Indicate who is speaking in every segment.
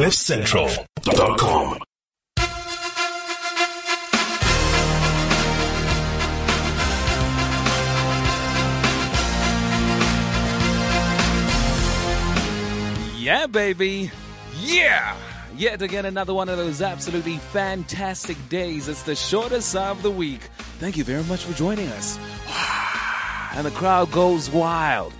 Speaker 1: CliffCentral.com.
Speaker 2: Yeah, baby. Yeah. Yet again, another one of those absolutely fantastic days. It's the shortest of the week. Thank you very much for joining us. And the crowd goes wild.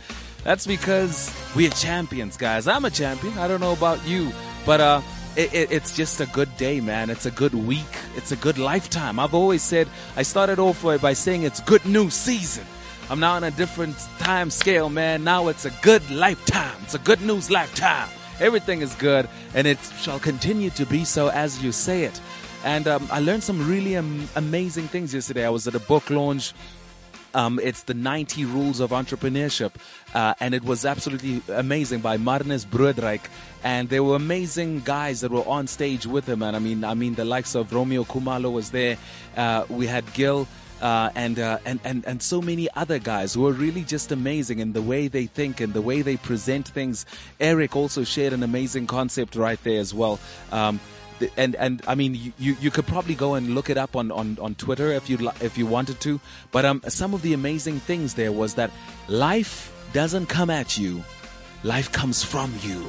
Speaker 2: That's because we're champions, guys. I'm a champion. I don't know about you, but uh, it, it, it's just a good day, man. It's a good week. It's a good lifetime. I've always said, I started off by saying it's good new season. I'm now on a different time scale, man. Now it's a good lifetime. It's a good news lifetime. Everything is good, and it shall continue to be so as you say it. And um, I learned some really am- amazing things yesterday. I was at a book launch. Um, it's the 90 Rules of Entrepreneurship, uh, and it was absolutely amazing by Marnus Broodryk. And there were amazing guys that were on stage with him. And I mean, I mean, the likes of Romeo Khumalo was there. Uh, we had Gil uh, and, uh, and and and so many other guys who are really just amazing in the way they think and the way they present things. Eric also shared an amazing concept right there as well. Um, and and I mean, you, you could probably go and look it up on, on, on Twitter if you if you wanted to. But um, some of the amazing things there was that life doesn't come at you, life comes from you.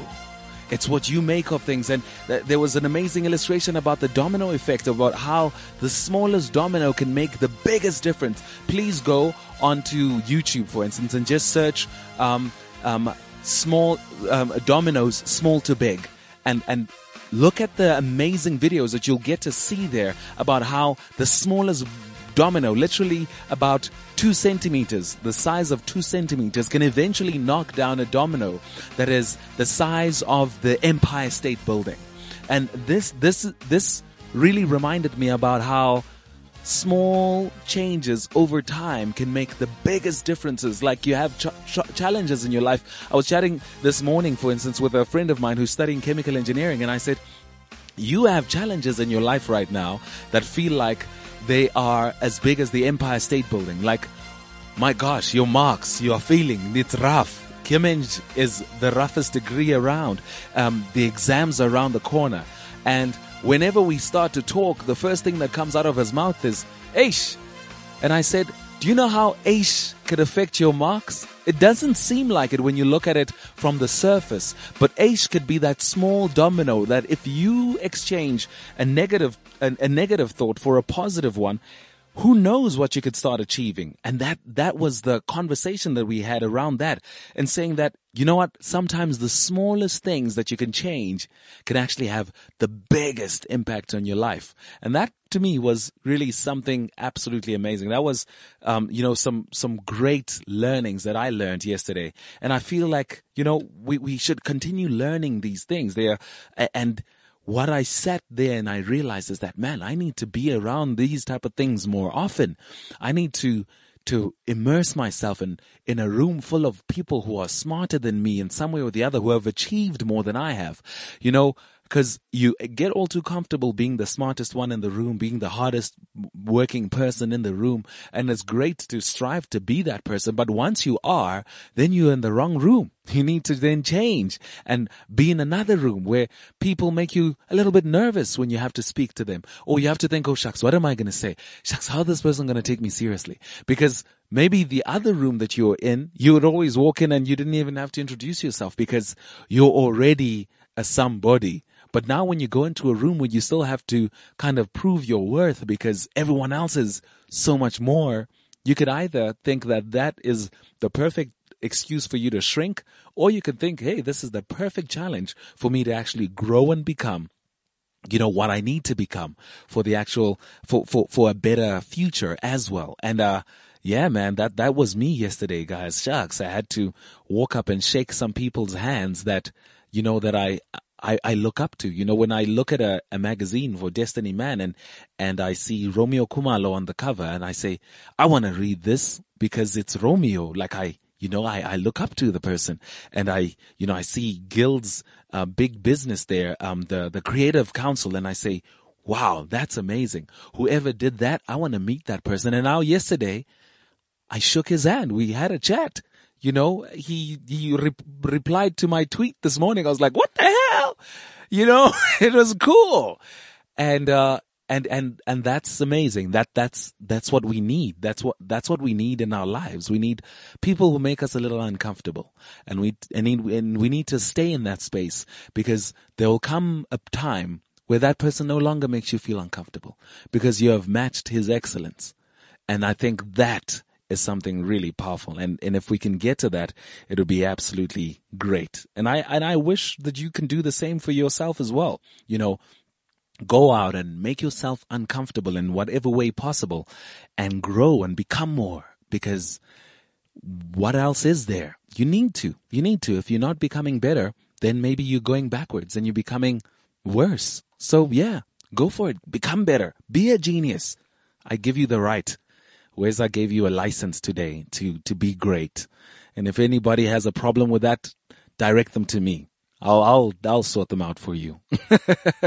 Speaker 2: It's what you make of things. And th- there was an amazing illustration about the domino effect, about how the smallest domino can make the biggest difference. Please go onto YouTube, for instance, and just search um, um, small um, dominoes, small to big, and and look at the amazing videos that you'll get to see there about how the smallest domino, literally about two centimeters, the size of two centimeters, can eventually knock down a domino that is the size of the Empire State Building. And this, this, this really reminded me about how small changes over time can make the biggest differences. Like you have ch- ch- challenges in your life. I was chatting this morning, for instance, with a friend of mine who's studying chemical engineering, and I said, you have challenges in your life right now that feel like they are as big as the Empire State Building. Like, my gosh, your marks, you are feeling it's rough. Chem Eng is the roughest degree around. Um, the exams are around the corner. And whenever we start to talk, the first thing that comes out of his mouth is, Aish. And I said, do you know how Aish could affect your marks? It doesn't seem like it when you look at it from the surface, but Aish could be that small domino that if you exchange a negative, a, a negative thought for a positive one, who knows what you could start achieving? And that, that was the conversation that we had around that and saying that, you know what? Sometimes the smallest things that you can change can actually have the biggest impact on your life. And that to me was really something absolutely amazing. That was, um, you know, some, some great learnings that I learned yesterday. And I feel like, you know, we, we should continue learning these things there and, what I sat there and I realized is that, man, I need to be around these type of things more often. I need to, to immerse myself in, in a room full of people who are smarter than me in some way or the other, who have achieved more than I have. You know, because you get all too comfortable being the smartest one in the room, being the hardest working person in the room. And it's great to strive to be that person. But once you are, then you're in the wrong room. You need to then change and be in another room where people make you a little bit nervous when you have to speak to them. Or you have to think, oh shucks, what am I going to say? Shucks, how is this person going to take me seriously? Because maybe the other room that you're in, you would always walk in and you didn't even have to introduce yourself because you're already a somebody. But now when you go into a room where you still have to kind of prove your worth because everyone else is so much more, you could either think that that is the perfect excuse for you to shrink, or you could think, hey, this is the perfect challenge for me to actually grow and become you know what I need to become for the actual for for for a better future as well. And uh yeah, man, that that was me yesterday, guys. Shucks, I had to walk up and shake some people's hands that you know that I I, I look up to. You know, when I look at a, a magazine for Destiny Man and, and I see Romeo Khumalo on the cover and I say, I want to read this because it's Romeo. Like I, you know, I, I look up to the person and I, you know, I see Gil's uh, big business there, um, the, the Creative Counsel and I say, wow, that's amazing. Whoever did that, I want to meet that person. And now yesterday, I shook his hand. We had a chat. You know, he, he re- replied to my tweet this morning. I was like, what the hell? you know, it was cool. And, uh, and, and, and that's amazing. That, that's, that's what we need. That's what, that's what we need in our lives. We need people who make us a little uncomfortable and we, and, and we need to stay in that space because there will come a time where that person no longer makes you feel uncomfortable because you have matched his excellence. And I think that is something really powerful. And, and if we can get to that, it would be absolutely great. And I, and I wish that you can do the same for yourself as well. You know, go out and make yourself uncomfortable in whatever way possible and grow and become more because what else is there? You need to. You need to. If you're not becoming better, then maybe you're going backwards and you're becoming worse. So yeah, go for it. Become better. Be a genius. I give you the right. Weza gave you a license today to, to be great. And if anybody has a problem with that, direct them to me. I'll, I'll, I'll sort them out for you.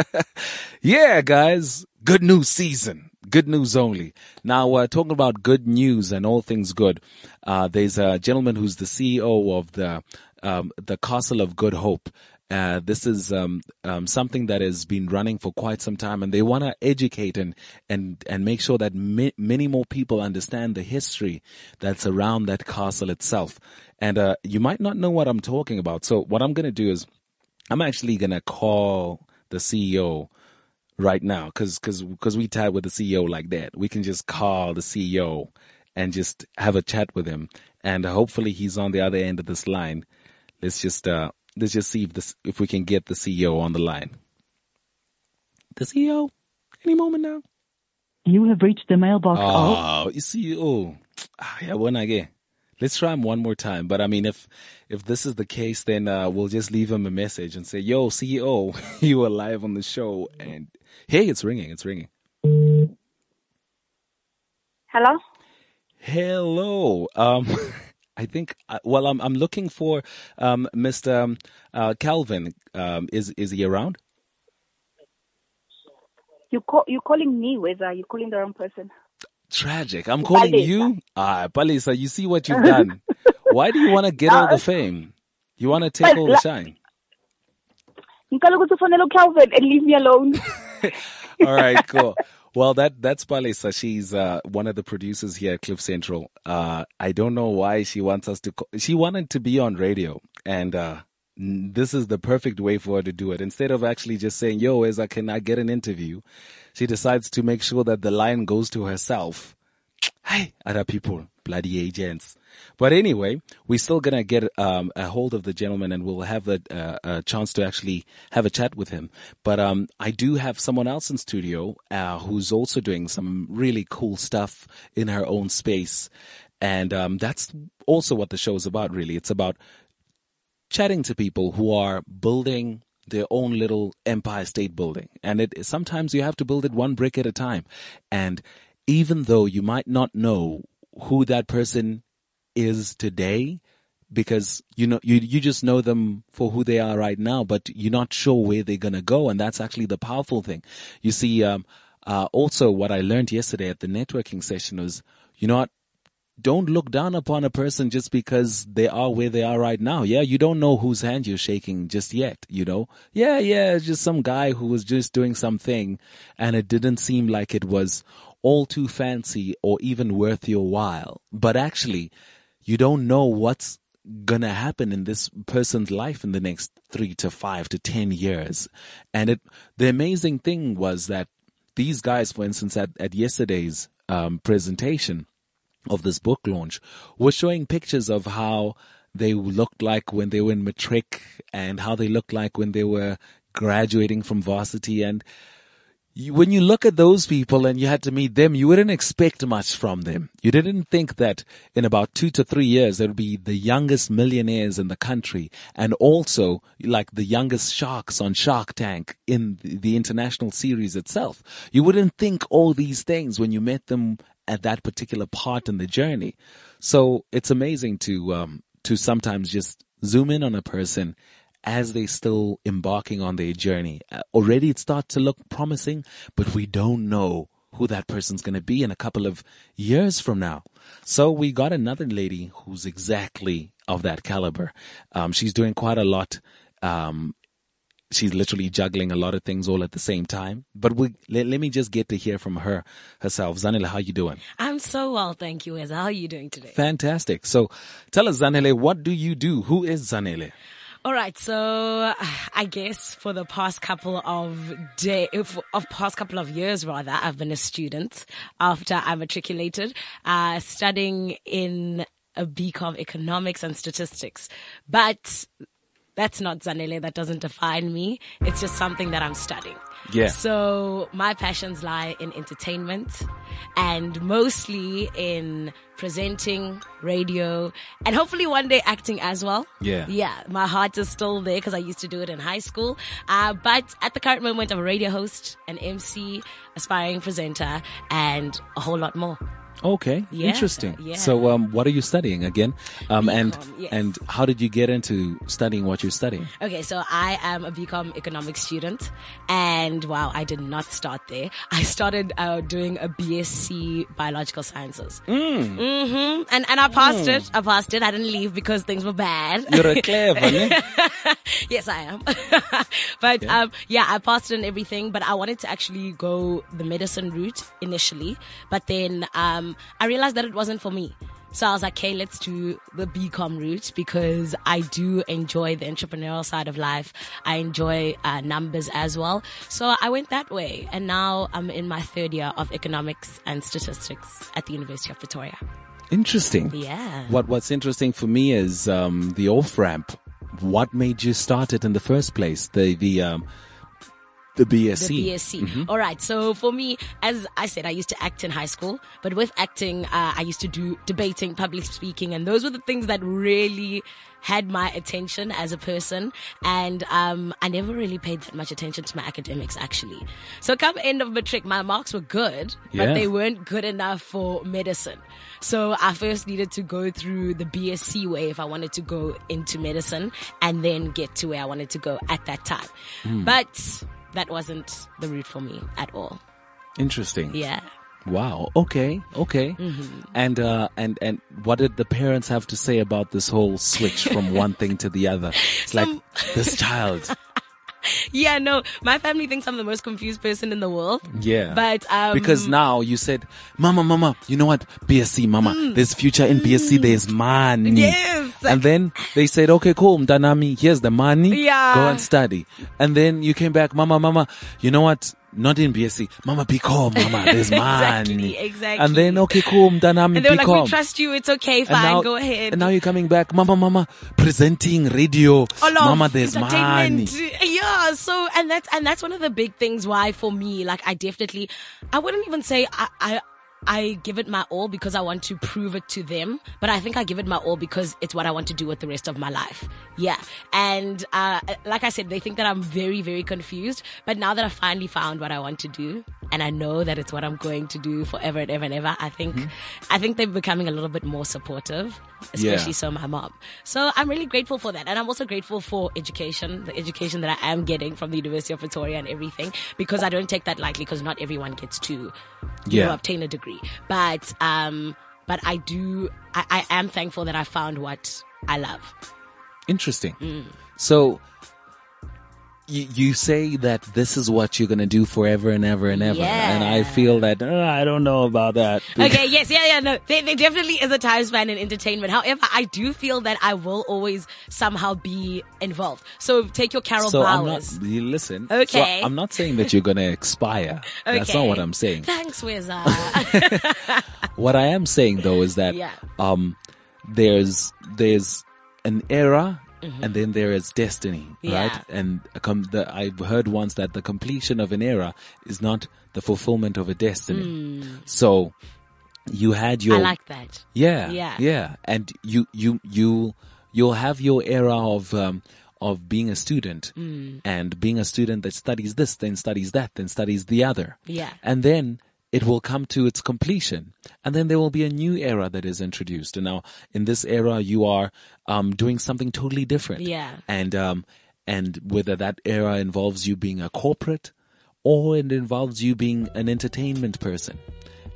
Speaker 2: yeah, guys. Good news season. Good news only. Now, uh, talking about good news and all things good, uh, there's a gentleman who's the CEO of the, um, the Castle of Good Hope. Uh, this is um, um, something that has been running for quite some time, and they want to educate and and and make sure that ma- many more people understand the history that's around that castle itself. And uh, you might not know what I'm talking about. So what I'm going to do is, I'm actually going to call the CEO right now because because because we tied with the CEO like that. We can just call the CEO and just have a chat with him, and hopefully he's on the other end of this line. Let's just uh, let's just see if this if we can get the CEO on the line. The CEO, any moment now.
Speaker 1: You have reached the mailbox.
Speaker 2: Oh, you see, oh, yeah, one again. Let's try him one more time. But I mean, if if this is the case, then uh, we'll just leave him a message and say, "Yo, CEO, you are live on the show." And hey, it's ringing. It's ringing.
Speaker 3: Hello.
Speaker 2: Hello. Um, I think. Uh, well, I'm I'm looking for um, Mr. Um, uh, Calvin. Um, is is he around?
Speaker 3: You call you calling me? Whether you're calling the wrong person?
Speaker 2: Tragic. I'm calling Palesa. you. Ah, Palesa, you see what you've done. Why do you want to get all the fame? You want to take all the shine.
Speaker 3: Calvin and leave me alone.
Speaker 2: all right, cool. Well, that that's Palesa. She's uh, one of the producers here at Cliff Central. Uh, I don't know why she wants us to. Co- she wanted to be on radio, and uh, this is the perfect way for her to do it. Instead of actually just saying, "Yo, Eza, can I get an interview?" she decides to make sure that the line goes to herself. Hey, other people, bloody agents. But anyway, we're still gonna get um, a hold of the gentleman, and we'll have a, uh, a, chance to actually have a chat with him. But um, I do have someone else in studio uh, who's also doing some really cool stuff in her own space, and um, that's also what the show is about. Really, it's about chatting to people who are building their own little empire state building. And it sometimes you have to build it one brick at a time. And even though you might not know who that person is today, because you know you you just know them for who they are right now, but you're not sure where they're gonna go, and that's actually the powerful thing. You see, um, uh, also what I learned yesterday at the networking session was, you know what, don't look down upon a person just because they are where they are right now. Yeah, you don't know whose hand you're shaking just yet, you know? Yeah, yeah, just some guy who was just doing something and it didn't seem like it was all too fancy or even worth your while. But actually, you don't know what's gonna happen in this person's life in the next three to five to ten years. And it, the amazing thing was that these guys, for instance, at, at yesterday's um, presentation, of this book launch were showing pictures of how they looked like when they were in matric and how they looked like when they were graduating from varsity. And when you look at those people and you had to meet them, you wouldn't expect much from them. You didn't think that in about two to three years, they would be the youngest millionaires in the country and also like the youngest sharks on Shark Tank in the, the international series itself. You wouldn't think all these things when you met them at that particular part in the journey. So it's amazing to um, to sometimes just zoom in on a person as they're still embarking on their journey. Uh, already it starts to look promising, but we don't know who that person's going to be in a couple of years from now. So we got another lady who's exactly of that caliber. Um, she's doing quite a lot. Um, she's literally juggling a lot of things all at the same time. But we, let, let me just get to hear from her herself. Zanele, how you doing?
Speaker 4: I'm so well, thank you. As how are you doing today?
Speaker 2: Fantastic. So tell us, Zanele, what do you do? Who is Zanele?
Speaker 4: All right, so I guess for the past couple of day, of past couple of years rather, I've been a student after I matriculated, uh, studying in a BCom economics and statistics. But that's not Zanele. That doesn't define me. It's just something that I'm studying.
Speaker 2: Yeah.
Speaker 4: So my passions lie in entertainment and mostly in presenting, radio, and hopefully one day acting as well.
Speaker 2: Yeah.
Speaker 4: Yeah. My heart is still there because I used to do it in high school. Uh, but at the current moment, I'm a radio host, an MC, aspiring presenter, and a whole lot more.
Speaker 2: Okay,
Speaker 4: Yeah,
Speaker 2: interesting.
Speaker 4: yeah.
Speaker 2: So, um, what are you studying again? Um, and
Speaker 4: yes.
Speaker 2: and how did you get into studying what you're studying?
Speaker 4: Okay, so I am a BCom economics student, and wow, I did not start there. I started uh, doing a BSc biological sciences. Mm. hmm And and I passed it. I passed it. I didn't leave because things were bad.
Speaker 2: You're a clever, ne?
Speaker 4: yes, I am. but um, yeah, I passed it and everything. But I wanted to actually go the medicine route initially, but then um, I realized that it wasn't for me. So I was like, okay, let's do the BCom route because I do enjoy the entrepreneurial side of life. I enjoy uh, numbers as well. So I went that way. And now I'm in my third year of economics and statistics at the University of Pretoria.
Speaker 2: Interesting.
Speaker 4: Yeah.
Speaker 2: What What's interesting for me is um, the off ramp. What made you start it in the first place? The the um, the BSc.
Speaker 4: The BSc. All right. So for me, as I said, I used to act in high school, but with acting, uh, I used to do debating, public speaking, and those were the things that really had my attention as a person. And, um, I never really paid that much attention to my academics actually. So come end of matric, my marks were good,
Speaker 2: Yeah.
Speaker 4: but they weren't good enough for medicine. So I first needed to go through the BSc way if I wanted to go into medicine and then get to where I wanted to go at that time. But that wasn't the route for me at all.
Speaker 2: Interesting.
Speaker 4: Yeah.
Speaker 2: Wow. Okay. Okay.
Speaker 4: Mm-hmm.
Speaker 2: And uh, and and what did the parents have to say about this whole switch from one thing to the other? It's like this child.
Speaker 4: Yeah, no, my family thinks I'm the most confused person in the world.
Speaker 2: Yeah.
Speaker 4: But, um,
Speaker 2: because now you said, Mama, Mama, you know what? BSc, Mama. There's future in BSc. There's money.
Speaker 4: Mm. Yes.
Speaker 2: And then they said, okay, cool, Mdanami, here's the money.
Speaker 4: Yeah.
Speaker 2: Go and study. And then you came back, Mama, Mama, you know what? Not in BSc. Mama, be calm, Mama. There's
Speaker 4: Exactly,
Speaker 2: money.
Speaker 4: exactly.
Speaker 2: And then, okay, cool, Mdanami,
Speaker 4: and they were like,
Speaker 2: calm.
Speaker 4: we trust you. It's okay. Fine.
Speaker 2: now-
Speaker 4: go ahead.
Speaker 2: And now you're coming back, Mama, Mama, presenting radio.
Speaker 4: Oh, All of
Speaker 2: Mama, there's money.
Speaker 4: Yeah. So, and that's, and that's one of the big things why for me, like I definitely, I wouldn't even say I, I, I give it my all because I want to prove it to them, but I think I give it my all because it's what I want to do with the rest of my life. Yeah. And, uh, like I said, they think that I'm very, very confused, but now that I finally found what I want to do and I know that it's what I'm going to do forever and ever and ever, I think, I think they're becoming a little bit more supportive, especially
Speaker 2: Yeah.
Speaker 4: so my mom. So I'm really grateful for that. And I'm also grateful for education, the education that I am getting from the University of Pretoria and everything, because I don't take that lightly because not everyone gets to, you
Speaker 2: Yeah.
Speaker 4: know, obtain a degree. But, um, but I do, I, I am thankful that I found what I love.
Speaker 2: Interesting.
Speaker 4: Mm.
Speaker 2: So you, you say that this is what you're going to do forever and ever and ever. And I feel that uh, I don't know about that.
Speaker 4: Okay, yes, yeah, yeah, no. There, there definitely is a time span in entertainment. However, I do feel that I will always somehow be involved. So take your Carol
Speaker 2: So I'm not,
Speaker 4: Bowers.
Speaker 2: listen. So
Speaker 4: Okay.
Speaker 2: I'm not saying that you're going to expire. okay. That's not what I'm saying.
Speaker 4: Thanks, Wizard.
Speaker 2: What I am saying though is that
Speaker 4: Yeah.
Speaker 2: um there's there's an era and then there is destiny,
Speaker 4: Mm-hmm. Yeah.
Speaker 2: right? And com- the, I've heard once that the completion of an era is not the fulfillment of a destiny. So you had your
Speaker 4: Mm. I like that.
Speaker 2: yeah,
Speaker 4: Yeah.
Speaker 2: yeah, and you you you you'll have your era of um, of being a student
Speaker 4: Mm.
Speaker 2: and being a student that studies this, then studies that, then studies the other,
Speaker 4: Yeah.
Speaker 2: and then it will come to its completion, and then there will be a new era that is introduced. And now in this era, you are um, doing something totally different,
Speaker 4: Yeah.
Speaker 2: and um, and whether that era involves you being a corporate or it involves you being an entertainment person.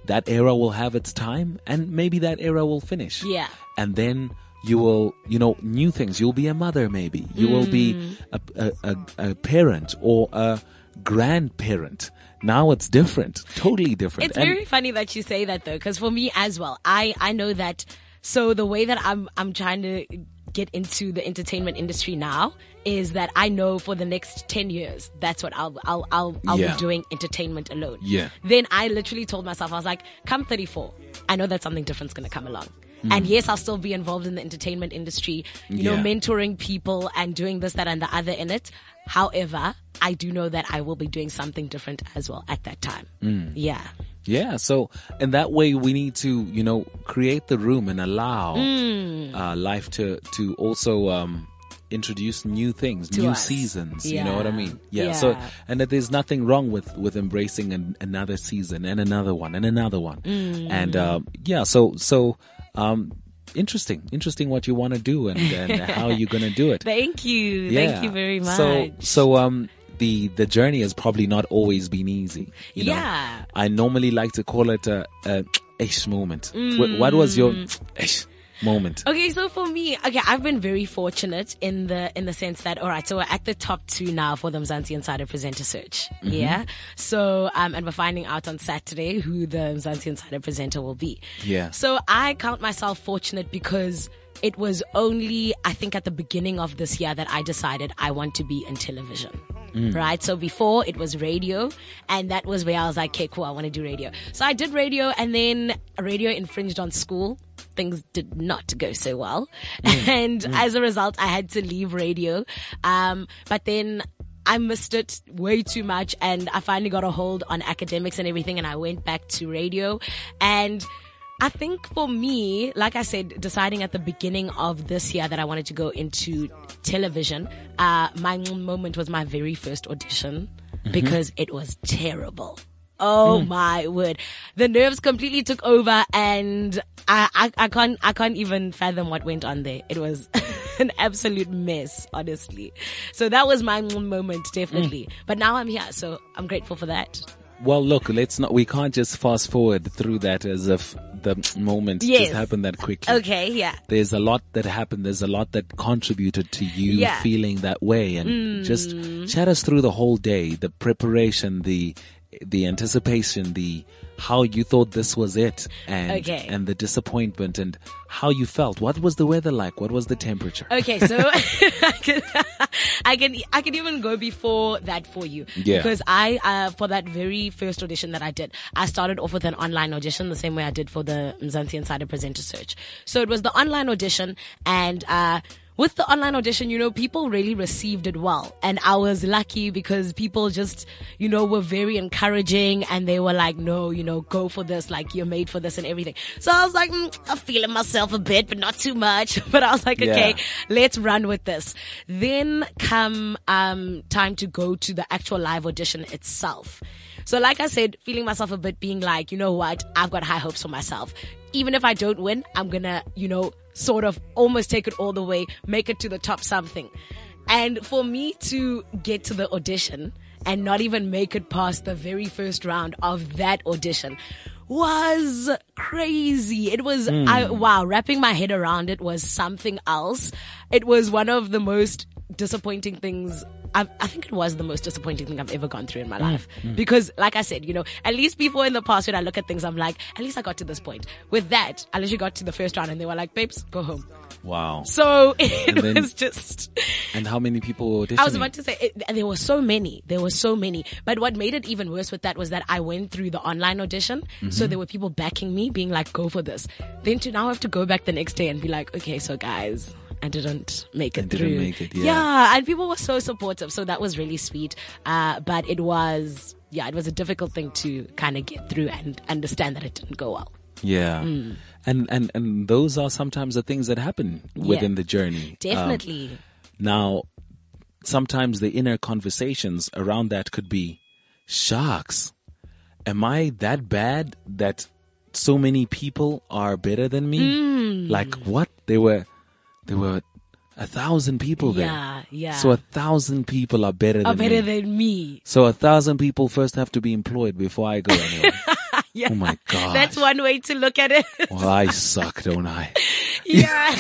Speaker 2: That era will have its time and maybe that era will finish.
Speaker 4: Yeah.
Speaker 2: And then you will, you know, new things. You'll be a mother, maybe. You will be a, a, a, a parent or a grandparent. Now it's different, totally different.
Speaker 4: It's
Speaker 2: And-
Speaker 4: very funny that you say that though, because for me as well, I I know that. So the way that I'm I'm trying to get into the entertainment industry now is that I know for the next ten years that's what I'll I'll I'll, I'll
Speaker 2: Yeah.
Speaker 4: be doing entertainment alone.
Speaker 2: Yeah.
Speaker 4: Then I literally told myself I was like, come 34, I know that something different's gonna come along.
Speaker 2: Mm.
Speaker 4: And yes, I'll still be involved in the entertainment industry, you know, mentoring people and doing this, that, and the other in it. However, I do know that I will be doing something different as well at that time.
Speaker 2: Mm.
Speaker 4: Yeah.
Speaker 2: Yeah, so in that way, we need to, you know, create the room and allow
Speaker 4: Mm.
Speaker 2: uh, life to to also um, introduce new things,
Speaker 4: To
Speaker 2: new
Speaker 4: us.
Speaker 2: seasons. You know what I mean? Yeah. So and that there's nothing wrong with with embracing an, another season and another one and another one.
Speaker 4: Mm.
Speaker 2: And um, yeah, so so um, interesting, interesting what you want to do and, and how you're gonna do it.
Speaker 4: Thank you.
Speaker 2: Yeah.
Speaker 4: Thank you very much.
Speaker 2: So so um the the journey has probably not always been easy. You know?
Speaker 4: Yeah.
Speaker 2: I normally like to call it a, a ish moment. Wh- What was your
Speaker 4: Mm.
Speaker 2: ish moment?
Speaker 4: Okay, so for me, okay, I've been very fortunate in the in the sense that all right, so we're at the top two now for the Mzansi Insider Presenter Search.
Speaker 2: Mm-hmm.
Speaker 4: Yeah. So um and we're finding out on Saturday who the Mzansi Insider presenter will be.
Speaker 2: Yeah.
Speaker 4: So I count myself fortunate because it was only I think at the beginning of this year that I decided I want to be in television. Right. So before it was radio and that was where I was like, okay, cool. I want to do radio. So I did radio and then radio infringed on school. Things did not go so well. And as a result, I had to leave radio. Um, but then I missed it way too much and I finally got a hold on academics and everything and I went back to radio and I think for me, like I said, deciding at the beginning of this year that I wanted to go into television, uh, my moment was my very first audition because it was terrible. Oh my word. The nerves completely took over and I, I, I can't, I can't even fathom what went on there. It was an absolute mess, honestly. So that was my moment, definitely. But now I'm here, so I'm grateful for that.
Speaker 2: Well, look, let's not. We can't just fast forward through that as if the moment
Speaker 4: Yes.
Speaker 2: just happened that quickly.
Speaker 4: Okay, yeah.
Speaker 2: There's a lot that happened. There's a lot that contributed to you
Speaker 4: Yeah. Mm.
Speaker 2: feeling that way, and just chat us through the whole day, the preparation, the the anticipation, the how you thought this was it, and
Speaker 4: Okay.
Speaker 2: and the disappointment, and how you felt. What was the weather like? What was the temperature?
Speaker 4: Okay, so I can, I can, I can even go before that for you.
Speaker 2: Yeah.
Speaker 4: Because I, uh, for that very first audition that I did, I started off with an online audition the same way I did for the Mzansi Insider Presenter Search. So it was the online audition and, uh, with the online audition, you know, people really received it well. And I was lucky because people just, you know, were very encouraging and they were like, no, you know, go for this, like you're made for this and everything. So I was like, mm, I'm feeling myself a bit, but not too much. But I was like, okay,
Speaker 2: Yeah.
Speaker 4: let's run with this. Then come um time to go to the actual live audition itself. So like I said, feeling myself a bit being like, you know what, I've got high hopes for myself. Even if I don't win, I'm gonna, you know, sort of almost take it all the way, make it to the top something. And for me to get to the audition and not even make it past the very first round of that audition was crazy. It was, I, hmm. wow, wrapping my head around it was something else. It was one of the most disappointing things. I, I think it was the most disappointing thing I've ever gone through in my life. Because, like I said, you know, at least before in the past when I look at things, I'm like, at least I got to this point. With that, I literally got to the first round and they were like, babes, go home.
Speaker 2: Wow.
Speaker 4: So it
Speaker 2: then-
Speaker 4: was just,
Speaker 2: And how many people were auditioning?
Speaker 4: I was about to say, it, there were so many. There were so many. But what made it even worse with that was that I went through the online audition.
Speaker 2: Mm-hmm.
Speaker 4: So there were people backing me, being like, go for this. Then to now have to go back the next day and be like, okay, so guys, I didn't make it
Speaker 2: I didn't
Speaker 4: through.
Speaker 2: make it, yeah.
Speaker 4: and people were so supportive. So that was really sweet. Uh, but it was, yeah, it was a difficult thing to kind of get through and understand that it didn't go well.
Speaker 2: Yeah.
Speaker 4: Mm.
Speaker 2: And, and, and those are sometimes the things that happen within the journey. Um,
Speaker 4: Definitely.
Speaker 2: now, sometimes the inner conversations around that could be, sharks. Am I that bad that so many people are better than me?
Speaker 4: Hmm.
Speaker 2: Like what? They were, there were a thousand people there.
Speaker 4: yeah, yeah.
Speaker 2: So a thousand people are better
Speaker 4: are
Speaker 2: than
Speaker 4: better
Speaker 2: me.
Speaker 4: than me.
Speaker 2: so a thousand people first have to be employed before I go anywhere.
Speaker 4: Yeah.
Speaker 2: Oh my God.
Speaker 4: That's one way to look at it.
Speaker 2: Well, I suck, don't I?
Speaker 4: yeah.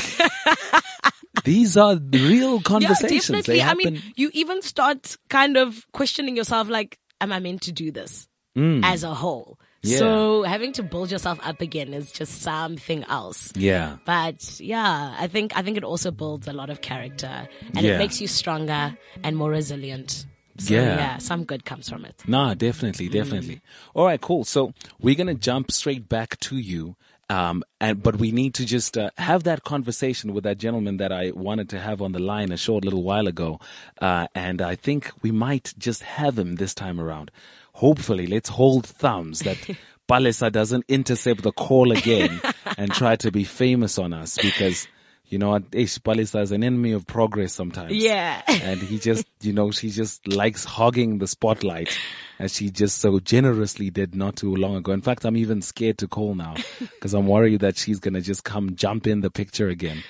Speaker 2: These are real conversations.
Speaker 4: yeah,
Speaker 2: definitely.
Speaker 4: I mean, you even start kind of questioning yourself like, am I meant to do this mm. as a whole?
Speaker 2: Mm. Yeah.
Speaker 4: So having to build yourself up again is just something else.
Speaker 2: yeah.
Speaker 4: But yeah, I think I think it also builds a lot of character and
Speaker 2: Yeah.
Speaker 4: it makes you stronger and more resilient. So
Speaker 2: Yeah.
Speaker 4: yeah, some good comes from it.
Speaker 2: Nah, definitely, definitely. All right, cool. So we're gonna jump straight back to you. Um, and but we need to just uh, have that conversation with that gentleman that I wanted to have on the line a short little while ago, uh, and I think we might just have him this time around. Hopefully, let's hold thumbs that Palesa doesn't intercept the call again and try to be famous on us because you know what, Ish Palesa is an enemy of progress sometimes
Speaker 4: Yeah.
Speaker 2: and he just, you know, she just likes hogging the spotlight as she just so generously did not too long ago. In fact, I'm even scared to call now because I'm worried that she's going to just come jump in the picture again.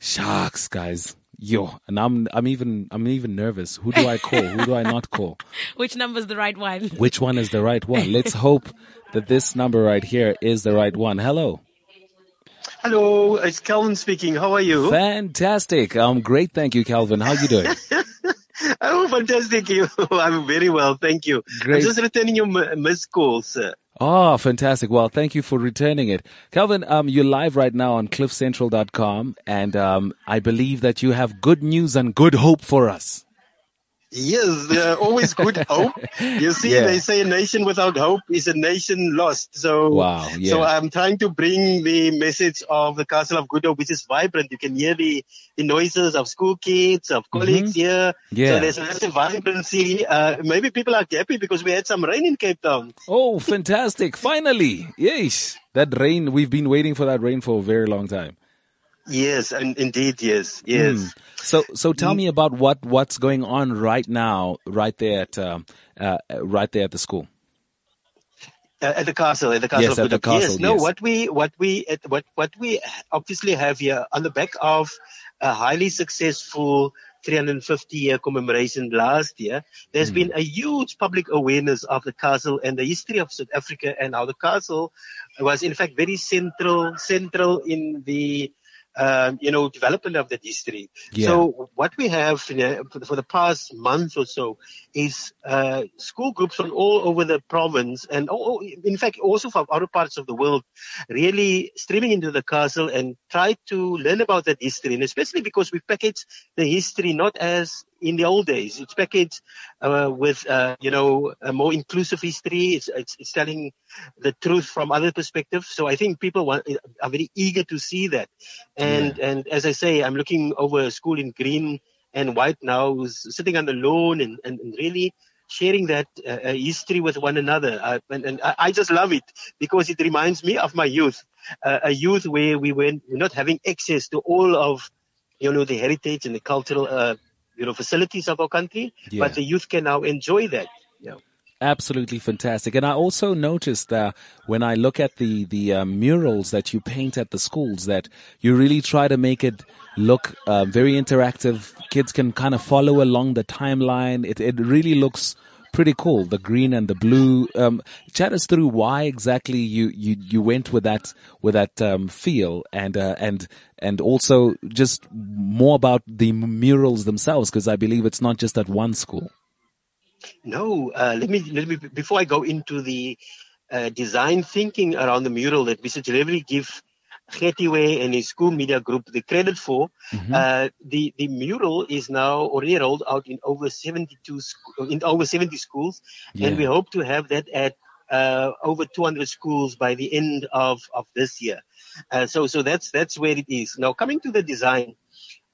Speaker 2: Sharks, guys. Yo, and I'm, I'm even, I'm even nervous. Who do I call? Who do I not call?
Speaker 4: Which number is the right one?
Speaker 2: Which one is the right one? Let's hope that this number right here is the right one. Hello.
Speaker 5: Hello, it's Calvin speaking. How are you?
Speaker 2: Fantastic. Um, great. Thank you, Calvin. How are you doing?
Speaker 5: oh, fantastic. You, I'm very well, thank you.
Speaker 2: Great.
Speaker 5: I'm just returning your m- missed call, sir.
Speaker 2: Oh, fantastic. Well, thank you for returning it. Calvin, um, you're live right now on cliffcentral.com and, um, I believe that you have good news and good hope for us.
Speaker 5: Yes, there are always good hope. You see,
Speaker 2: Yeah.
Speaker 5: they say a nation without hope is a nation lost. So,
Speaker 2: Wow, yeah.
Speaker 5: so I'm trying to bring the message of the Castle of Good Hope, which is vibrant. You can hear the, the noises of school kids, of colleagues here.
Speaker 2: Mm-hmm. Yeah.
Speaker 5: So there's lots of vibrancy. Uh, maybe people are happy because we had some rain in Cape Town.
Speaker 2: Oh, fantastic. Finally. Yes. That rain, we've been waiting for that rain for a very long time.
Speaker 5: Yes, and indeed, yes, yes.
Speaker 2: Hmm. So, so tell me about what, what's going on right now, right there at, um, uh, right there at the school.
Speaker 5: Uh, at the castle, at the castle
Speaker 2: Yes,
Speaker 5: of
Speaker 2: at the castle,
Speaker 5: Yes, no,
Speaker 2: yes.
Speaker 5: what we, what we, what, what we obviously have here on the back of a highly successful 350 year commemoration last year, there's
Speaker 2: Hmm.
Speaker 5: been a huge public awareness of the castle and the history of South Africa and how the castle was in fact very central, central in the, um, you know, development of that history.
Speaker 2: Yeah.
Speaker 5: So what we have for, the, past month or so is uh, school groups from all over the province and all, in fact also from other parts of the world really streaming into the castle and try to learn about that history and especially because we package the history not as in the old days it's packaged uh, with uh, you know a more inclusive history. It's, it's, it's telling the truth from other perspectives. So i think people want, are very eager to see that. And and as i say i'm looking over a school in green and white now who's sitting on the lawn and, and, and really sharing that uh, uh, history with one another. Uh, and and I, I just love it because it reminds me of my youth, uh, a youth where we were not having access to all of, you know, the heritage and the cultural, uh, you know, facilities of our country,
Speaker 2: Yeah.
Speaker 5: but the youth can now enjoy that. Yeah.
Speaker 2: Absolutely fantastic. And I also noticed that when I look at the, the uh, murals that you paint at the schools that you really try to make it look uh, very interactive. Kids can kind of follow along the timeline. It, it really looks pretty cool. The green and the blue. Um, chat us through why exactly you, you, you went with that, with that, um, feel and, uh, and, and also just more about the murals themselves because I believe it's not just at one school.
Speaker 5: No, uh, let me let me before I go into the uh, design thinking around the mural that Mr. Delivery give Gettiway and his school media group the credit for.
Speaker 2: Mm-hmm.
Speaker 5: Uh, the the mural is now already rolled out in over 72 sc- in over 70 schools,
Speaker 2: Yeah.
Speaker 5: and we hope to have that at uh, over 200 schools by the end of of this year. Uh, so so that's that's where it is. Now coming to the design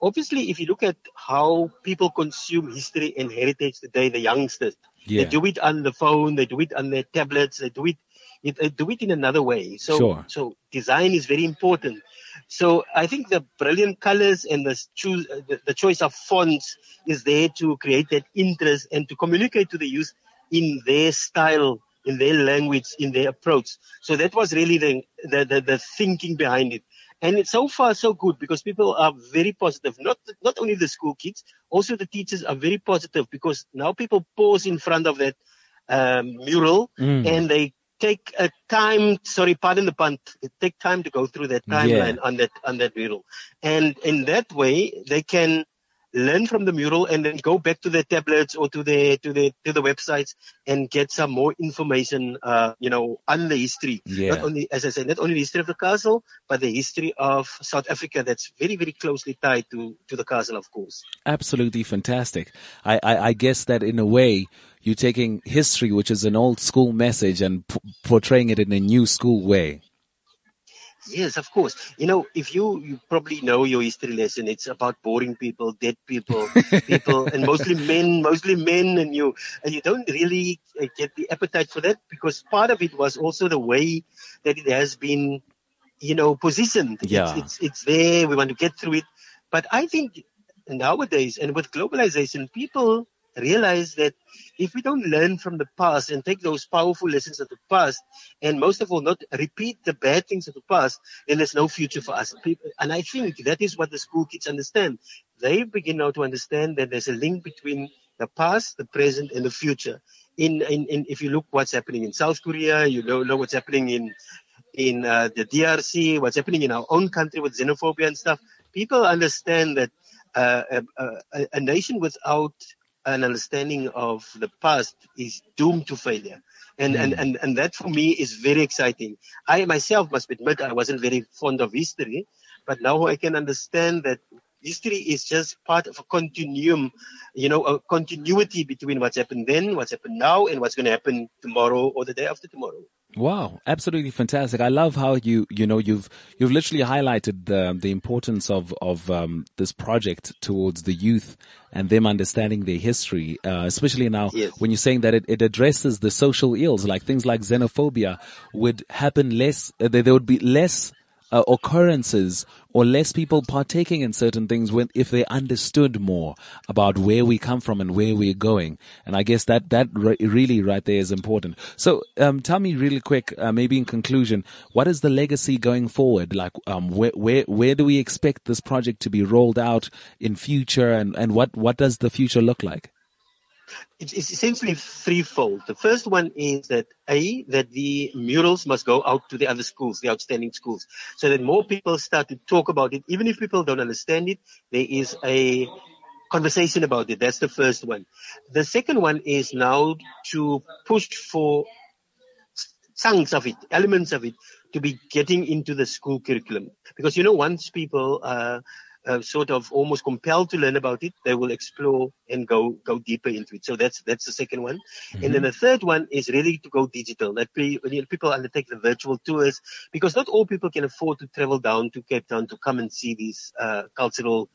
Speaker 5: obviously, if you look at how people consume history and heritage today, the youngsters,
Speaker 2: Yeah.
Speaker 5: they do it on the phone, they do it on their tablets, they do it, it- they do it in another way. So,
Speaker 2: Sure.
Speaker 5: so design is very important. So I think the brilliant colors and the choose, uh, the, the choice of fonts is there to create that interest and to communicate to the youth in their style, in their language, in their approach. So that was really the, the, the, the thinking behind it. And it's so far so good because people are very positive. Not not only the school kids, also the teachers are very positive because now people pause in front of that um, mural
Speaker 2: Mm.
Speaker 5: and they take a time. Sorry, pardon the pun. Take time to go through that timeline on that on that mural, and in that way they can learn from the mural and then go back to their tablets or to their to the to the websites and get some more information uh, you know on the history
Speaker 2: Yeah.
Speaker 5: not only as i said not only the history of the castle but the history of south africa that's very very closely tied to to the castle of course
Speaker 2: Absolutely fantastic. I, I, I guess that in a way, you're taking history, which is an old school message, and p- portraying it in a new school way.
Speaker 5: Yes, of course. You know, if you, you probably know your history lesson, it's about boring people, dead people, people, and mostly men, mostly men, and you, and you don't really uh, get the appetite for that because part of it was also the way that it has been, you know, positioned.
Speaker 2: Yeah.
Speaker 5: It's, it's, it's there. We want to get through it. But I think nowadays, and with globalization, people realize that if we don't learn from the past and take those powerful lessons of the past, and most of all, not repeat the bad things of the past, then there's no future for us. And I think that is what the school kids understand. They begin now to understand that there's a link between the past, the present, and the future. In, in, in if you look what's happening in South Korea, you know, know what's happening in in uh, the DRC, what's happening in our own country with xenophobia and stuff. People understand that uh, a, a, a nation without an understanding of the past is doomed to failure. And, and, hmm. and, and that for me is very exciting. I myself must admit I wasn't very fond of history, but now I can understand that history is just part of a continuum, you know, a continuity between what's happened then, what's happened now, and what's going to happen tomorrow or the day after tomorrow.
Speaker 2: Wow, absolutely fantastic! I love how you you know you've you've literally highlighted the the importance of of um, this project towards the youth and them understanding their history, uh, especially now
Speaker 5: Yes.
Speaker 2: when you're saying that it, it addresses the social ills, like things like xenophobia, would happen less. Uh, there, there would be less uh, occurrences or less people partaking in certain things when if they understood more about where we come from and where we're going. And I guess that that re- really right there is important. So um, tell me really quick, uh, maybe in conclusion, what is the legacy going forward? Like um, where where where do we expect this project to be rolled out in future, and and what what does the future look like?
Speaker 5: It's, it's essentially threefold. The first one is that A, that the murals must go out to the other schools, the outstanding schools, so that more people start to talk about it. Even if people don't understand it, there is a conversation about it. That's the first one. The second one is now to push for chunks of it, elements of it, to be getting into the school curriculum. Because you know, once people are uh, sort of almost compelled to learn about it, they will explore and go go deeper into it. So that's that's the second one. And then the third one is really to go digital. That pe- when you- people undertake the virtual tours, because not all people can afford to travel down to Cape Town to come and see these uh, cultural,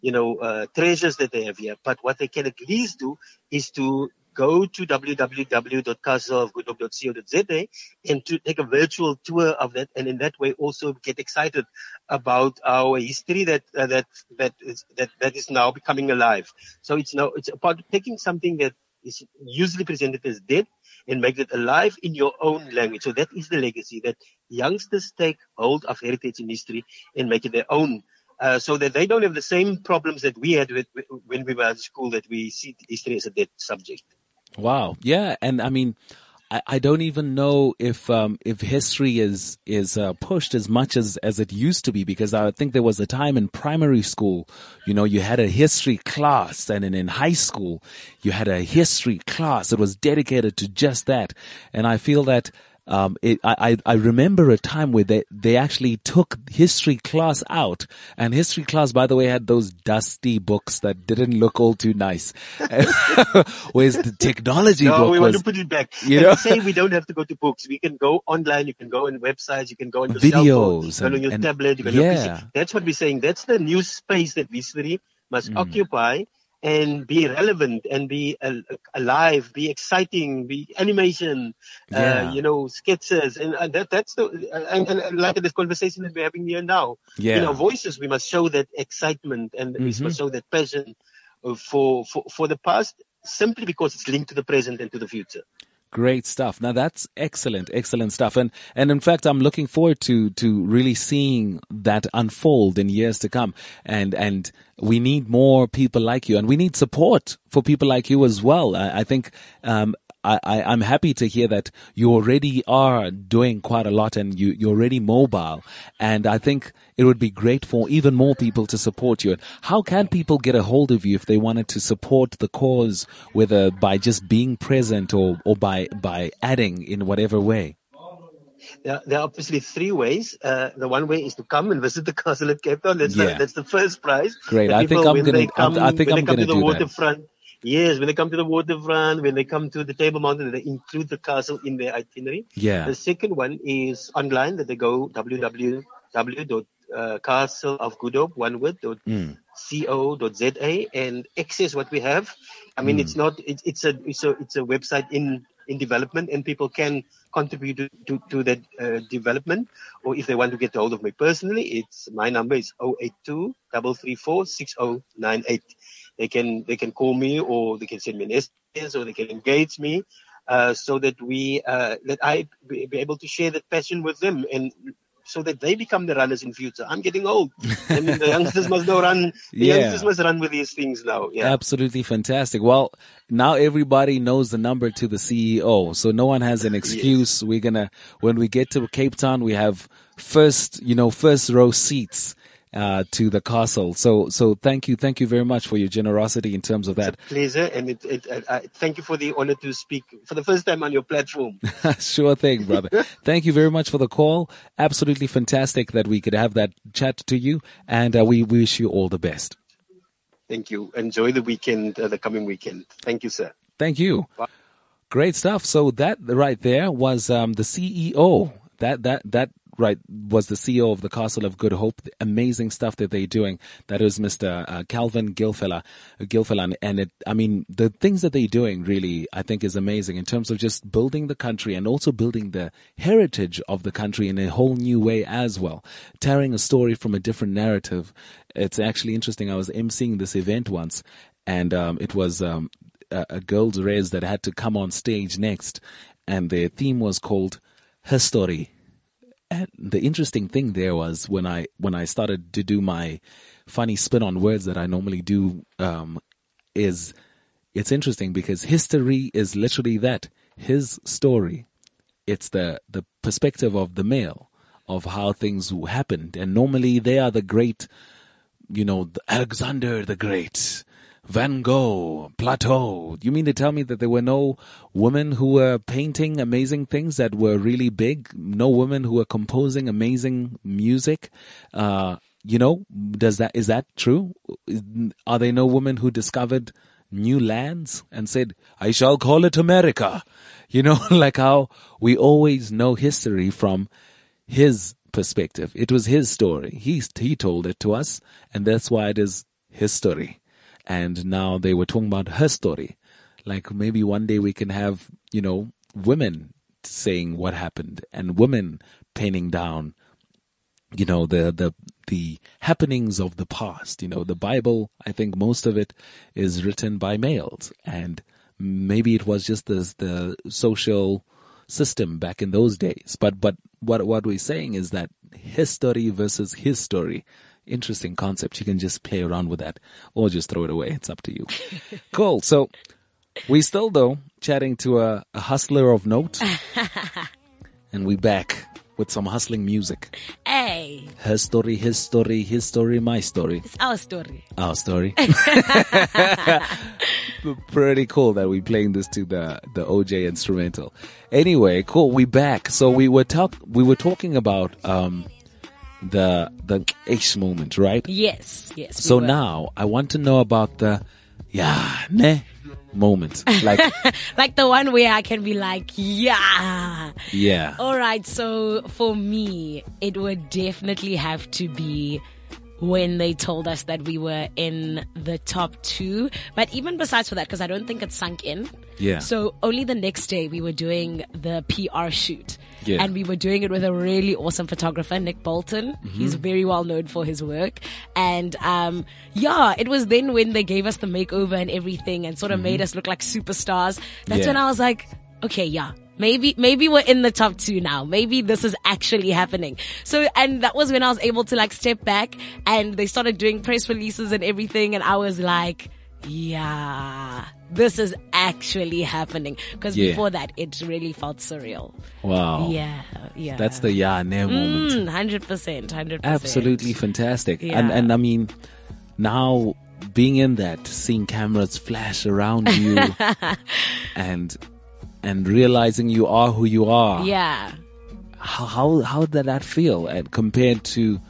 Speaker 5: you know, uh, treasures that they have here. But what they can at least do is to go to www.castleofgoodhope.co.za and to take a virtual tour of that, and in that way also get excited about our history that uh, that that is that that is now becoming alive. So it's now it's about taking something that is usually presented as dead and make it alive in your own language. So that is the legacy that youngsters take hold of heritage and history and make it their own. Uh, so that they don't have the same problems that we had with, when we were at school, that we see history as a dead subject.
Speaker 2: Wow. Yeah. And I mean, I, I don't even know if, um, if history is, is, uh, pushed as much as, as it used to be because I think there was a time in primary school, you know, you had a history class and then in high school, you had a history class that was dedicated to just that. And I feel that, um, it, I, I I remember a time where they, they actually took history class out and history class, by the way, had those dusty books that didn't look all too nice. Whereas the technology
Speaker 5: No,
Speaker 2: book
Speaker 5: we
Speaker 2: was,
Speaker 5: want to put it back.
Speaker 2: you
Speaker 5: and
Speaker 2: know?
Speaker 5: we say we don't have to go to books. We can go online. You can go on websites. You can go on your phone,
Speaker 2: Videos
Speaker 5: you can go on your
Speaker 2: and-
Speaker 5: tablet. You can on
Speaker 2: yeah.
Speaker 5: That's what we're saying. That's the new space that history must
Speaker 2: Mm.
Speaker 5: occupy and be relevant and be al- alive, be exciting, be animation,
Speaker 2: Yeah.
Speaker 5: uh, you know, sketches. And uh, that, that's the, and, and, and like this conversation that we're having here now.
Speaker 2: Yeah.
Speaker 5: In our voices, we must show that excitement and we
Speaker 2: Mhm.
Speaker 5: must show that passion uh, for, for, for the past simply because it's linked to the present and to the future.
Speaker 2: Great stuff. Now that's excellent, excellent stuff. And, and in fact, I'm looking forward to, to really seeing that unfold in years to come. And, and we need more people like you and we need support for people like you as well. I, I think, um, I, I, I'm happy to hear that you already are doing quite a lot and you, you're already mobile. And I think it would be great for even more people to support you. How can people get a hold of you if they wanted to support the cause, whether by just being present or, or by, by adding in whatever way?
Speaker 5: There, there are obviously three ways. Uh, the one way is to come and visit the castle at Cape Town. That's,
Speaker 2: Yeah.
Speaker 5: the, that's the first prize.
Speaker 2: Great. I think I'm gonna- I think I'm gonna
Speaker 5: to the
Speaker 2: do that.
Speaker 5: Yes, when they come to the waterfront, when they come to the Table Mountain, they include the castle in their itinerary.
Speaker 2: Yeah.
Speaker 5: The second one is online that they go www.castleofgoodhope, one word, dot
Speaker 2: Mm.
Speaker 5: co.za and access what we have. I mean, it's not, it's, it's a, it's a, it's a website in, in development and people can contribute to, to, to that uh, development. Or if they want to get hold of me personally, it's, my number is 082 334 6098. They can, they can call me or they can send me an SMS or they can engage me. Uh, so that we, uh, that I be, be able to share that passion with them and so that they become the runners in future. I'm getting old. I mean, the youngsters must now run. The
Speaker 2: Yeah.
Speaker 5: youngsters must run with these things now. Yeah.
Speaker 2: Absolutely fantastic. Well, now everybody knows the number to the CEO, so no one has an excuse. We're gonna, when we get to Cape Town, we have first, you know, first row seats, uh, to the castle. So, so thank you, thank you very much for your generosity in terms of that.
Speaker 5: Pleasure, and it, it, uh, thank you for the honor to speak for the first time on your platform.
Speaker 2: sure thing, brother. Thank you very much for the call. Absolutely fantastic that we could have that chat to you, and uh, we wish you all the best.
Speaker 5: Thank you. Enjoy the weekend, uh, the coming weekend. Thank you, sir.
Speaker 2: Thank you. Great stuff. So that right there was um, the CEO. That that that right was the CEO of the Castle of Good Hope. The amazing stuff that they're doing. That is Mr. Uh, Calvyn Gilfella, Gilfella, and it. I mean, the things that they're doing really, I think, is amazing in terms of just building the country and also building the heritage of the country in a whole new way as well. Telling a story from a different narrative. It's actually interesting. I was emceeing this event once, and um, it was um, a, a girls' race that had to come on stage next, and their theme was called "Her Story." And the interesting thing there was when I when I started to do my funny spin on words that I normally do um, is it's interesting because history is literally that his story. It's the the perspective of the male of how things happened, and normally they are the great you know, Alexander the Great, Van Gogh, Plato. You mean to tell me that there were no women who were painting amazing things that were really big? No women who were composing amazing music? Uh, you know, does that, is that true? Are there no women who discovered new lands and said, I shall call it America? You know, like how we always know history from his perspective. It was his story. He he told it to us, and that's why it is his story. And now they were talking about her story. Like maybe one day we can have you know women saying what happened and women penning down you know the the the happenings of the past. You know the bible i think most of it is written by males. And maybe it was just the the social system back in those days. But but what what we're saying is that history versus his story interesting concept you can just play around with that or just throw it away it's up to you cool so we still though chatting to a, a hustler of note and we back with some hustling music
Speaker 4: Hey,
Speaker 2: her story, his story, his story, my story,
Speaker 4: it's our story.
Speaker 2: our story. Pretty cool that we playing this to the the OJ instrumental. Anyway, cool. We back. So we were talk we were talking about um the the ish moment, right?
Speaker 4: Yes, yes.
Speaker 2: So
Speaker 4: were.
Speaker 2: now I want to know about the yeah ne moment. Like
Speaker 4: like the one where I can be like, yeah.
Speaker 2: yeah.
Speaker 4: All right. So for me, it would definitely have to be when they told us that we were in the top two. But even besides for that, because I don't think it sunk in.
Speaker 2: Yeah.
Speaker 4: So only the next day we were doing the PR shoot.
Speaker 2: Yeah.
Speaker 4: And we were doing it with a really awesome photographer, Nick Bolton.
Speaker 2: Mm-hmm.
Speaker 4: He's very well known for his work. And, um, yeah, it was then when they gave us the makeover and everything and sort of made us look like superstars. That's
Speaker 2: Mm-hmm. Yeah.
Speaker 4: when I was like, okay, yeah. Maybe, maybe we're in the top two now. Maybe this is actually happening. So, and that was when I was able to like step back and they started doing press releases and everything. And I was like, yeah, this is actually happening. Because
Speaker 2: Yeah.
Speaker 4: before that, it really felt surreal.
Speaker 2: Wow.
Speaker 4: Yeah, yeah.
Speaker 2: That's the yeah moment.
Speaker 4: Mm, hundred percent, hundred percent.
Speaker 2: Absolutely fantastic. And and I mean, now being in that, seeing cameras flash around you, and and realizing you are who you are.
Speaker 4: Yeah.
Speaker 2: How how how did that feel? And compared to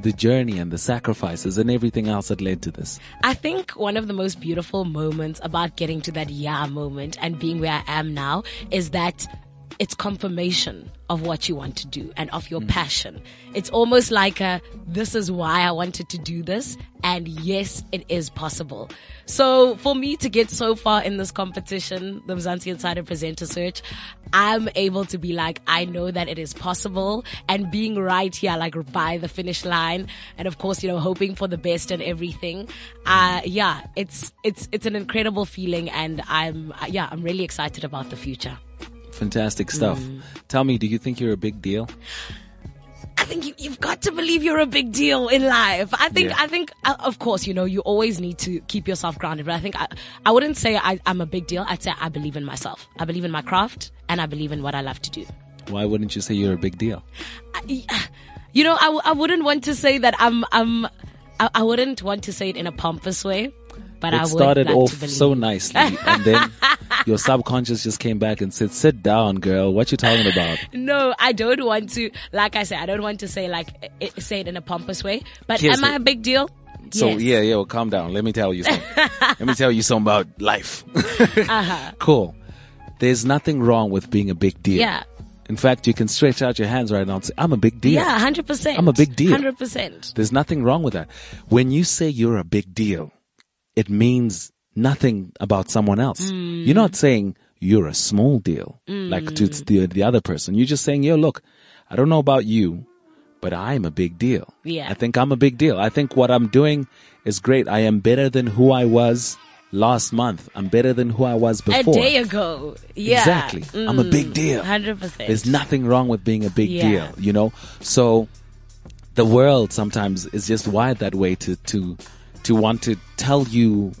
Speaker 2: the journey and the sacrifices and everything else that led to this.
Speaker 4: I think one of the most beautiful moments about getting to that yeah moment and being where I am now is that it's confirmation of what you want to do and of your passion. It's almost like a, this is why I wanted to do this. And yes, it is possible. So for me to get so far in this competition, the Mzansi Insider Presenter Search, I'm able to be like, I know that it is possible and being right here, like by the finish line. And of course, you know, hoping for the best and everything. Uh, yeah, it's, it's, it's an incredible feeling. And I'm, yeah, I'm really excited about the future.
Speaker 2: Fantastic stuff.
Speaker 4: Mm.
Speaker 2: Tell me, do you think you're a big deal?
Speaker 4: I think you, you've got to believe you're a big deal in life. I think,
Speaker 2: Yeah.
Speaker 4: I think, uh, of course, you know, you always need to keep yourself grounded. But I think I, I wouldn't say I, I'm a big deal. I'd say I believe in myself. I believe in my craft and I believe in what I love to do.
Speaker 2: Why wouldn't you say you're a big deal?
Speaker 4: You know, I, I wouldn't want to say that I'm, I'm, I, I wouldn't want to say it in a pompous way, but I
Speaker 2: It
Speaker 4: would
Speaker 2: started off so nicely, and then your subconscious just came back and said, "Sit down, girl. What you talking about?"
Speaker 4: No, I don't want to. Like I said, I don't want to say like i say it in a pompous way. But
Speaker 2: Here's
Speaker 4: am I a big deal?
Speaker 2: So
Speaker 4: Yes.
Speaker 2: yeah, yeah. Well, calm down. Let me tell you something. Let me tell you something about life.
Speaker 4: Uh-huh.
Speaker 2: Cool. There's nothing wrong with being a big deal.
Speaker 4: Yeah.
Speaker 2: In fact, you can stretch out your hands right now and say, "I'm a big deal."
Speaker 4: Yeah, hundred percent.
Speaker 2: I'm a big deal.
Speaker 4: Hundred percent.
Speaker 2: There's nothing wrong with that. When you say you're a big deal, it means nothing about someone else.
Speaker 4: Mm.
Speaker 2: You're not saying you're a small deal, like to the, the other person. You're just saying, yo, look, I don't know about you, but I'm a big deal.
Speaker 4: Yeah.
Speaker 2: I think I'm a big deal. I think what I'm doing is great. I am better than who I was last month. I'm better than who I was before.
Speaker 4: A day ago. Yeah.
Speaker 2: Exactly. I'm a big deal.
Speaker 4: Hundred percent.
Speaker 2: There's nothing wrong with being a big
Speaker 4: Yeah.
Speaker 2: deal, you know? So the world sometimes is just wired that way to, to, to want to tell you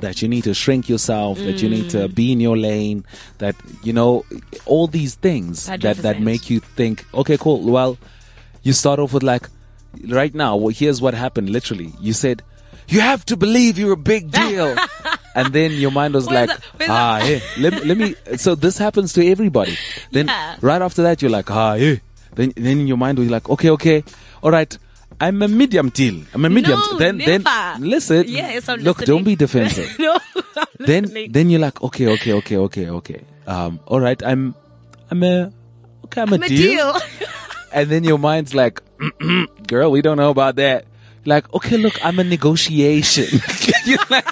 Speaker 2: that you need to shrink yourself, that you need
Speaker 4: Mm.
Speaker 2: to be in your lane, that, you know, all these things that, that make you think, okay, cool. Well, you start off with like, right now, well, here's what happened literally. You said, you have to believe you're a big deal. and then your mind was
Speaker 4: Where's
Speaker 2: like,
Speaker 4: that-
Speaker 2: ah, hey, let, me- let me, so this happens to everybody. Then
Speaker 4: Yeah.
Speaker 2: right after that, you're like, ah, hey. Then, then in your mind, you're like, okay, okay, all right. I'm a medium deal. I'm a medium.
Speaker 4: No,
Speaker 2: then,
Speaker 4: never.
Speaker 2: then listen.
Speaker 4: Yes, I'm
Speaker 2: Look,
Speaker 4: listening.
Speaker 2: don't be defensive.
Speaker 4: no. I'm
Speaker 2: then,
Speaker 4: listening.
Speaker 2: then you're like, okay, okay, okay, okay, okay. Um, all right. I'm, I'm a, okay, I'm,
Speaker 4: I'm a deal.
Speaker 2: and then your mind's like, girl, we don't know about that. Like, okay, look, I'm a negotiation. You're like,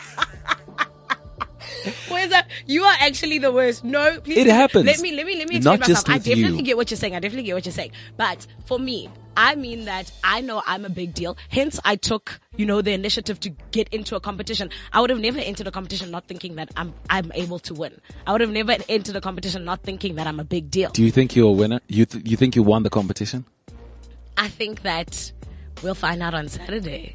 Speaker 4: Where's that? You are actually the worst. No, please.
Speaker 2: It happens.
Speaker 4: Let me, let me, let me
Speaker 2: Not
Speaker 4: explain
Speaker 2: just
Speaker 4: myself. I definitely
Speaker 2: you.
Speaker 4: get what you're saying. I definitely get what you're saying. But for me, I mean that I know I'm a big deal. Hence, I took, you know, the initiative to get into a competition. I would have never entered a competition not thinking that I'm, I'm able to win. I would have never entered a competition not thinking that I'm a big deal.
Speaker 2: do you think you're a winner? You, th- you think you won the competition?
Speaker 4: I think that we'll find out on Saturday.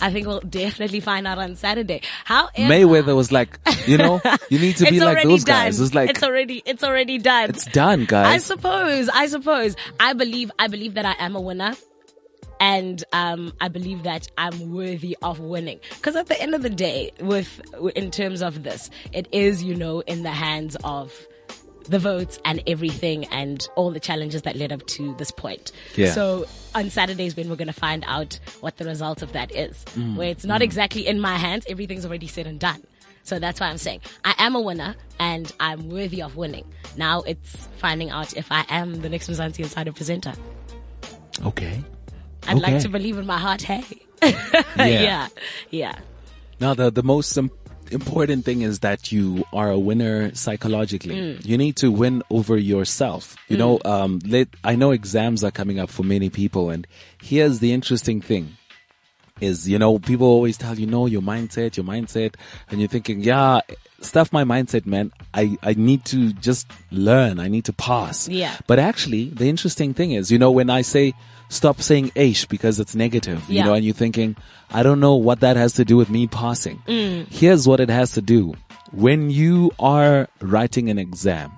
Speaker 4: I think we'll definitely find out on Saturday. However,
Speaker 2: Mayweather was like, you know, you need to be like those
Speaker 4: done.
Speaker 2: guys. It's like,
Speaker 4: it's already it's already done.
Speaker 2: it's done, guys.
Speaker 4: I suppose. I suppose. I believe. I believe that I am a winner, and um, I believe that I'm worthy of winning. Because at the end of the day, with in terms of this, it is you know in the hands of the votes and everything and all the challenges that led up to this point.
Speaker 2: Yeah.
Speaker 4: So on Saturdays when we're going to find out what the result of that is,
Speaker 2: Mm.
Speaker 4: where it's not exactly in my hands, everything's already said and done. So that's why I'm saying I am a winner and I'm worthy of winning. Now it's finding out if I am the next Mzansi Insider presenter.
Speaker 2: okay.
Speaker 4: I'd like to believe in my heart, hey.
Speaker 2: Yeah.
Speaker 4: yeah. Yeah.
Speaker 2: Now, the, the most im- important thing is that you are a winner psychologically.
Speaker 4: Mm.
Speaker 2: You need to win over yourself. You know, um, let, I know exams are coming up for many people and here's the interesting thing is, you know, people always tell you, no, your mindset, your mindset, and you're thinking, yeah, stuff my mindset, man. I, I need to just learn. I need to pass.
Speaker 4: Yeah.
Speaker 2: But actually, the interesting thing is, you know, when I say, stop saying ish because it's negative, you know, and you're thinking, I don't know what that has to do with me passing.
Speaker 4: Mm.
Speaker 2: Here's what it has to do when you are writing an exam,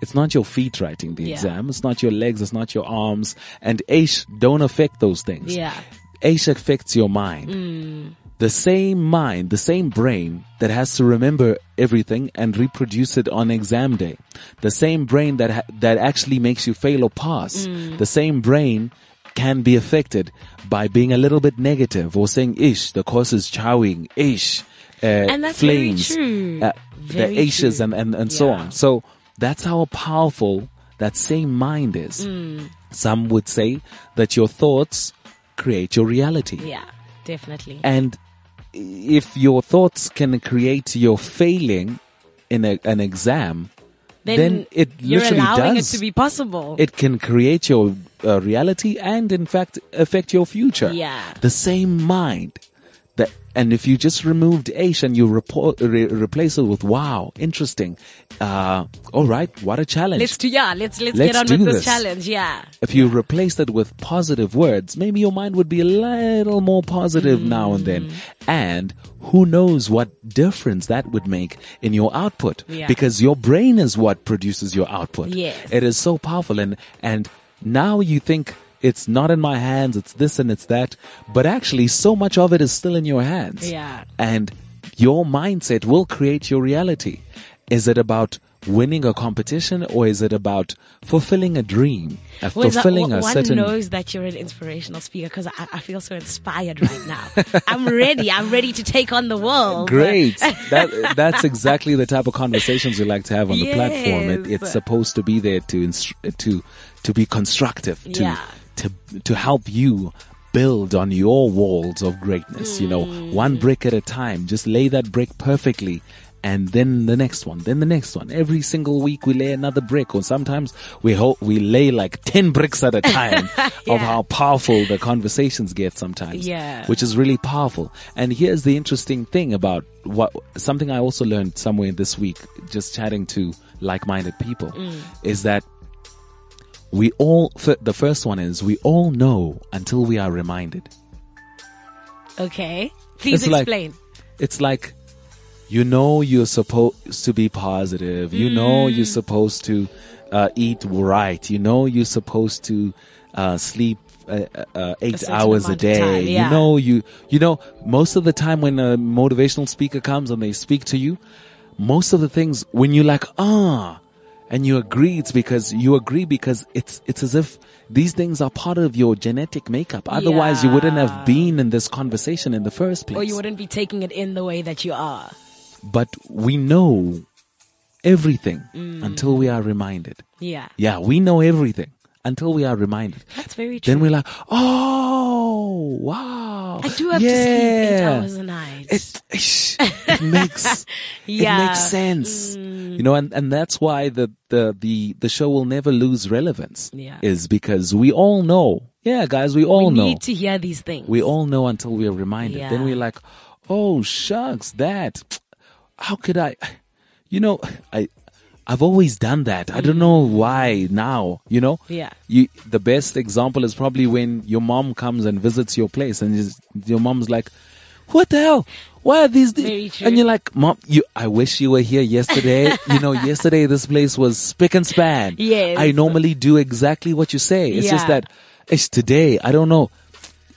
Speaker 2: it's not your feet writing the
Speaker 4: Yeah.
Speaker 2: exam. It's not your legs. It's not your arms. And Aish don't affect those things.
Speaker 4: Yeah.
Speaker 2: Aish affects your mind. The same mind, the same brain that has to remember everything and reproduce it on exam day. The same brain that ha- that actually makes you fail or pass. The same brain can be affected by being a little bit negative or saying, ish, the course is chowing, ish, uh,
Speaker 4: And that's very
Speaker 2: flames,
Speaker 4: true.
Speaker 2: uh,
Speaker 4: Very
Speaker 2: the ashes
Speaker 4: true.
Speaker 2: and, and, and so on. So that's how powerful that same mind is.
Speaker 4: Mm.
Speaker 2: Some would say that your thoughts create your reality.
Speaker 4: Yeah, definitely.
Speaker 2: And if your thoughts can create your failing in a, an exam, then it
Speaker 4: you're
Speaker 2: literally
Speaker 4: allowing
Speaker 2: does.
Speaker 4: it to be possible.
Speaker 2: it can create your uh, reality and in fact affect your future.
Speaker 4: Yeah.
Speaker 2: The same mind. That, and if you just removed Aish and you report, re- replace it with wow, interesting. Uh, all right, what a challenge.
Speaker 4: let's do yeah. Let's let's,
Speaker 2: Let's
Speaker 4: get on with this,
Speaker 2: this.
Speaker 4: challenge. Yeah.
Speaker 2: if you replace it with positive words, maybe your mind would be a little more positive now and then.
Speaker 4: Mm.
Speaker 2: And who knows what difference that would make in your output?
Speaker 4: Yeah.
Speaker 2: Because your brain is what produces your output.
Speaker 4: Yes.
Speaker 2: It is so powerful. And, and now you think it's not in my hands, it's this and it's that. But actually, so much of it is still in your hands.
Speaker 4: Yeah.
Speaker 2: And your mindset will create your reality. Is it about winning a competition or is it about fulfilling a dream? Uh,
Speaker 4: Well, is that-
Speaker 2: fulfilling a
Speaker 4: one
Speaker 2: certain
Speaker 4: knows that you're an inspirational speaker because I, I feel so inspired right now. I'm ready. I'm ready to take on the world.
Speaker 2: Great. that that's exactly the type of conversations we like to have on the platform. It, it's supposed to be there to instru- to to be constructive, to
Speaker 4: Yeah.
Speaker 2: To to help you build on your walls of greatness. You know,
Speaker 4: Mm.
Speaker 2: one brick at a time. Just lay that brick perfectly. And then the next one, then the next one. Every single week we lay another brick, or sometimes we ho- we lay like ten bricks at a time
Speaker 4: Yeah.
Speaker 2: of how powerful the conversations get sometimes
Speaker 4: Yeah.
Speaker 2: which is really powerful. And here's the interesting thing about what something I also learned somewhere this week, just chatting to like-minded people, is that we all. The first one is we all know until we are reminded.
Speaker 4: Okay. Please
Speaker 2: It's like-
Speaker 4: explain.
Speaker 2: It's like you know you're supposed to be positive. You know you're supposed to uh, eat right. You know you're supposed to uh, sleep uh, uh, eight
Speaker 4: certain
Speaker 2: hours a day.
Speaker 4: time, yeah.
Speaker 2: You know you you know most of the time when a motivational speaker comes and they speak to you, most of the things when you're like ah. And you agree, it's because you agree because it's, it's as if these things are part of your genetic makeup. Otherwise you wouldn't have been in this conversation in the first place
Speaker 4: Or you wouldn't be taking it in the way that you are.
Speaker 2: but we know everything
Speaker 4: Mm.
Speaker 2: until we are reminded.
Speaker 4: Yeah.
Speaker 2: Yeah, we know everything until we are reminded.
Speaker 4: That's very true.
Speaker 2: Then we're like, oh, wow.
Speaker 4: I do have to sleep eight
Speaker 2: Yeah.
Speaker 4: hours a night.
Speaker 2: It, it makes,
Speaker 4: Yeah. Mm.
Speaker 2: it makes sense. You know, and, and that's why the, the, the, the show will never lose relevance.
Speaker 4: Yeah.
Speaker 2: Is because we all know. Yeah, guys, we all know
Speaker 4: we
Speaker 2: know.
Speaker 4: need to hear these things.
Speaker 2: We all know until we are reminded. Then we're like, oh shucks, that. How could I? You know, I. I've always done that. I don't know mm. why now, you know?
Speaker 4: Yeah.
Speaker 2: You, the best example is probably when your mom comes and visits your place and your mom's like, what the hell? Why are these? thi-"
Speaker 4: Very true.
Speaker 2: And you're like, mom, you, I wish you were here yesterday. you know, yesterday this place was spick and span.
Speaker 4: Yes.
Speaker 2: I normally do exactly what you say. It's just that it's today. I don't know.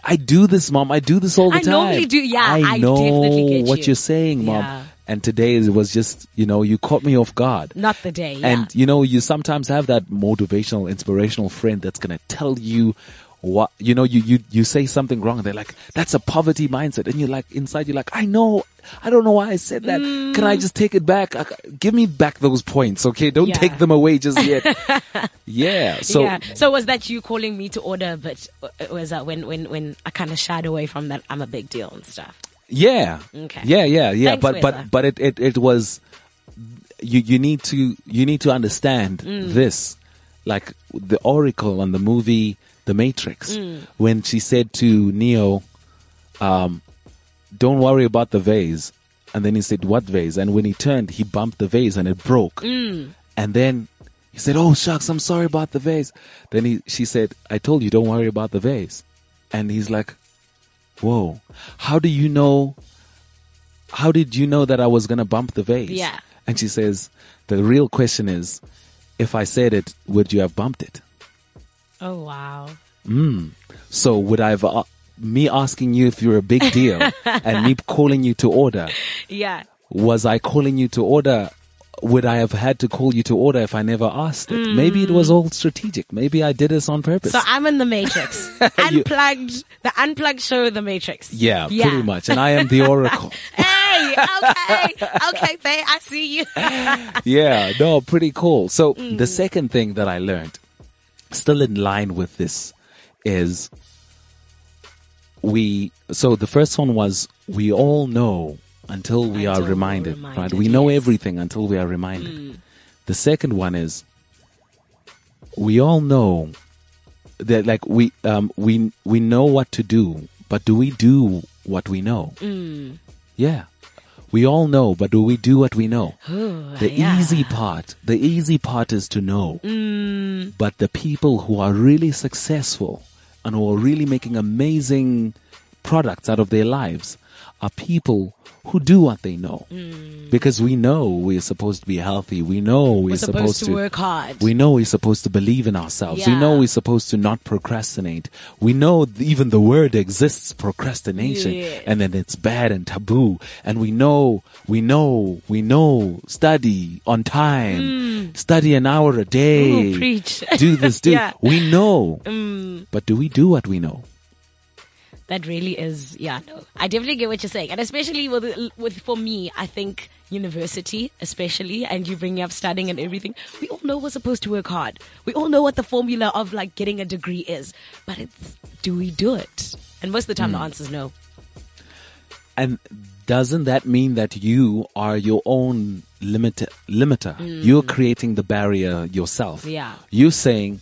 Speaker 2: I do this, mom. I do this all the
Speaker 4: I
Speaker 2: time.
Speaker 4: normally do- yeah,
Speaker 2: I
Speaker 4: I
Speaker 2: know
Speaker 4: definitely get
Speaker 2: what
Speaker 4: you.
Speaker 2: you're saying, mom.
Speaker 4: Yeah.
Speaker 2: And today it was just, you know, you caught me off guard.
Speaker 4: Not the day. Yeah.
Speaker 2: And you know, you sometimes have that motivational, inspirational friend that's gonna tell you what, you know, you, you, you say something wrong and they're like, that's a poverty mindset. And you're like, inside you're like, I know, I don't know why I said that. Can I just take it back? Give me back those points, okay? Don't
Speaker 4: Yeah.
Speaker 2: take them away just yet. yeah. So,
Speaker 4: yeah. So was that you calling me to order? But uh, was that when when when I kind of shied away from that? I'm a big deal and stuff.
Speaker 2: Yeah.
Speaker 4: Okay.
Speaker 2: Yeah, yeah, yeah.
Speaker 4: Thanks,
Speaker 2: but but but it, it it was you you need to you need to understand
Speaker 4: Mm.
Speaker 2: this. Like the Oracle on the movie The Matrix
Speaker 4: Mm.
Speaker 2: when she said to Neo um don't worry about the vase. And then he said, what vase? And when he turned, he bumped the vase and it broke.
Speaker 4: Mm.
Speaker 2: And then he said, oh shucks, I'm sorry about the vase. Then he, she said, I told you don't worry about the vase. And he's like, whoa, how do you know how did you know that I was going to bump the vase?
Speaker 4: Yeah.
Speaker 2: And she says, the real question is, if I said it, would you have bumped it?
Speaker 4: Oh wow.
Speaker 2: So would I have, uh, me asking you if you're a big deal and me calling you to order,
Speaker 4: Yeah.
Speaker 2: was I calling you to order? Would I have had to call you to order if I never asked it? Maybe it was all strategic. Maybe I did this on purpose.
Speaker 4: So I'm in the Matrix. unplugged. The unplugged show, the Matrix.
Speaker 2: yeah,
Speaker 4: Yeah.
Speaker 2: pretty much. And I am the oracle.
Speaker 4: Hey, okay, okay, Faye, I see you.
Speaker 2: yeah, no, pretty cool. So
Speaker 4: Mm.
Speaker 2: the second thing that I learned, still in line with this, is we. So the first one was we all know until we are
Speaker 4: Until we're
Speaker 2: reminded, right? We know
Speaker 4: yes. Mm.
Speaker 2: everything until we are reminded. The second one is we all know that like we um we we know what to do, but do we do what we know?
Speaker 4: Mm.
Speaker 2: Yeah. We all know, but do we do what we know? the
Speaker 4: yeah.
Speaker 2: easy part, the easy part is to know.
Speaker 4: Mm.
Speaker 2: But the people who are really successful and who are really making amazing products out of their lives are people who do what they know. Because we know we're supposed to be healthy. We know we're,
Speaker 4: Mm. We're supposed to work hard.
Speaker 2: We know we're supposed to believe in ourselves. We know we're supposed to not procrastinate. We know even the word exists, procrastination,
Speaker 4: Yes.
Speaker 2: and then it's bad and taboo. And we know, we know, we know, study on time, study an hour a day,
Speaker 4: Mm. Ooh, preach.
Speaker 2: do this, do,
Speaker 4: Yeah. Mm.
Speaker 2: we know. But do we do what we know?
Speaker 4: That really is, yeah, no. I definitely get what you're saying. And especially with, with, for me, I think university, especially, and you bring up studying and everything, we all know we're supposed to work hard. We all know what the formula of like getting a degree is. But it's, do we do it? And most of the time
Speaker 2: Hmm.
Speaker 4: the answer is no.
Speaker 2: And doesn't that mean that you are your own limit, limiter? You're creating the barrier yourself.
Speaker 4: Mm. Yeah.
Speaker 2: You're saying,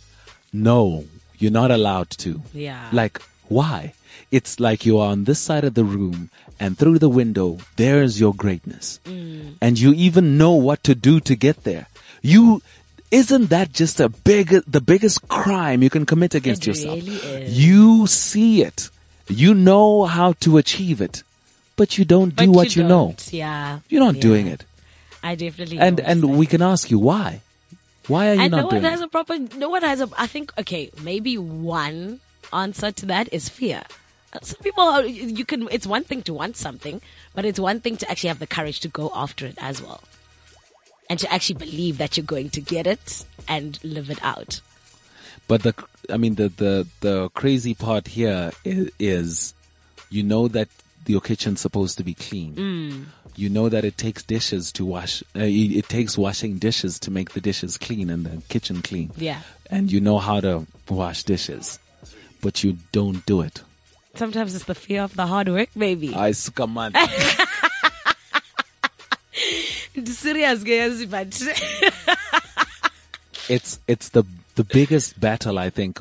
Speaker 2: no, you're not allowed to.
Speaker 4: Yeah.
Speaker 2: Like, why? It's like you are on this side of the room and through the window, there's your greatness.
Speaker 4: Mm.
Speaker 2: And you even know what to do to get there. You, isn't that just a big, the biggest crime you can commit against
Speaker 4: It
Speaker 2: yourself?
Speaker 4: really is.
Speaker 2: You see it. You know how to achieve it, but you don't do
Speaker 4: But
Speaker 2: what you, know.
Speaker 4: Yeah.
Speaker 2: You're not
Speaker 4: Yeah.
Speaker 2: doing it.
Speaker 4: I definitely
Speaker 2: And, and we can ask you why. Why are you
Speaker 4: and no
Speaker 2: not
Speaker 4: one has
Speaker 2: it?
Speaker 4: a proper no one has a i think okay maybe one answer to that is fear some people are, you can it's one thing to want something but it's one thing to actually have the courage to go after it as well and to actually believe that you're going to get it and live it out
Speaker 2: But the, I mean, the, the, the crazy part here is, is you know that your kitchen's supposed to be clean.
Speaker 4: Mm.
Speaker 2: You know that it takes dishes to wash, uh, it, it takes washing dishes to make the dishes clean and the kitchen clean.
Speaker 4: Yeah.
Speaker 2: And you know how to wash dishes, but you don't do it.
Speaker 4: Sometimes it's the fear of the hard work maybe
Speaker 2: I s- come on.
Speaker 4: serious guys but
Speaker 2: it's it's the the biggest battle I think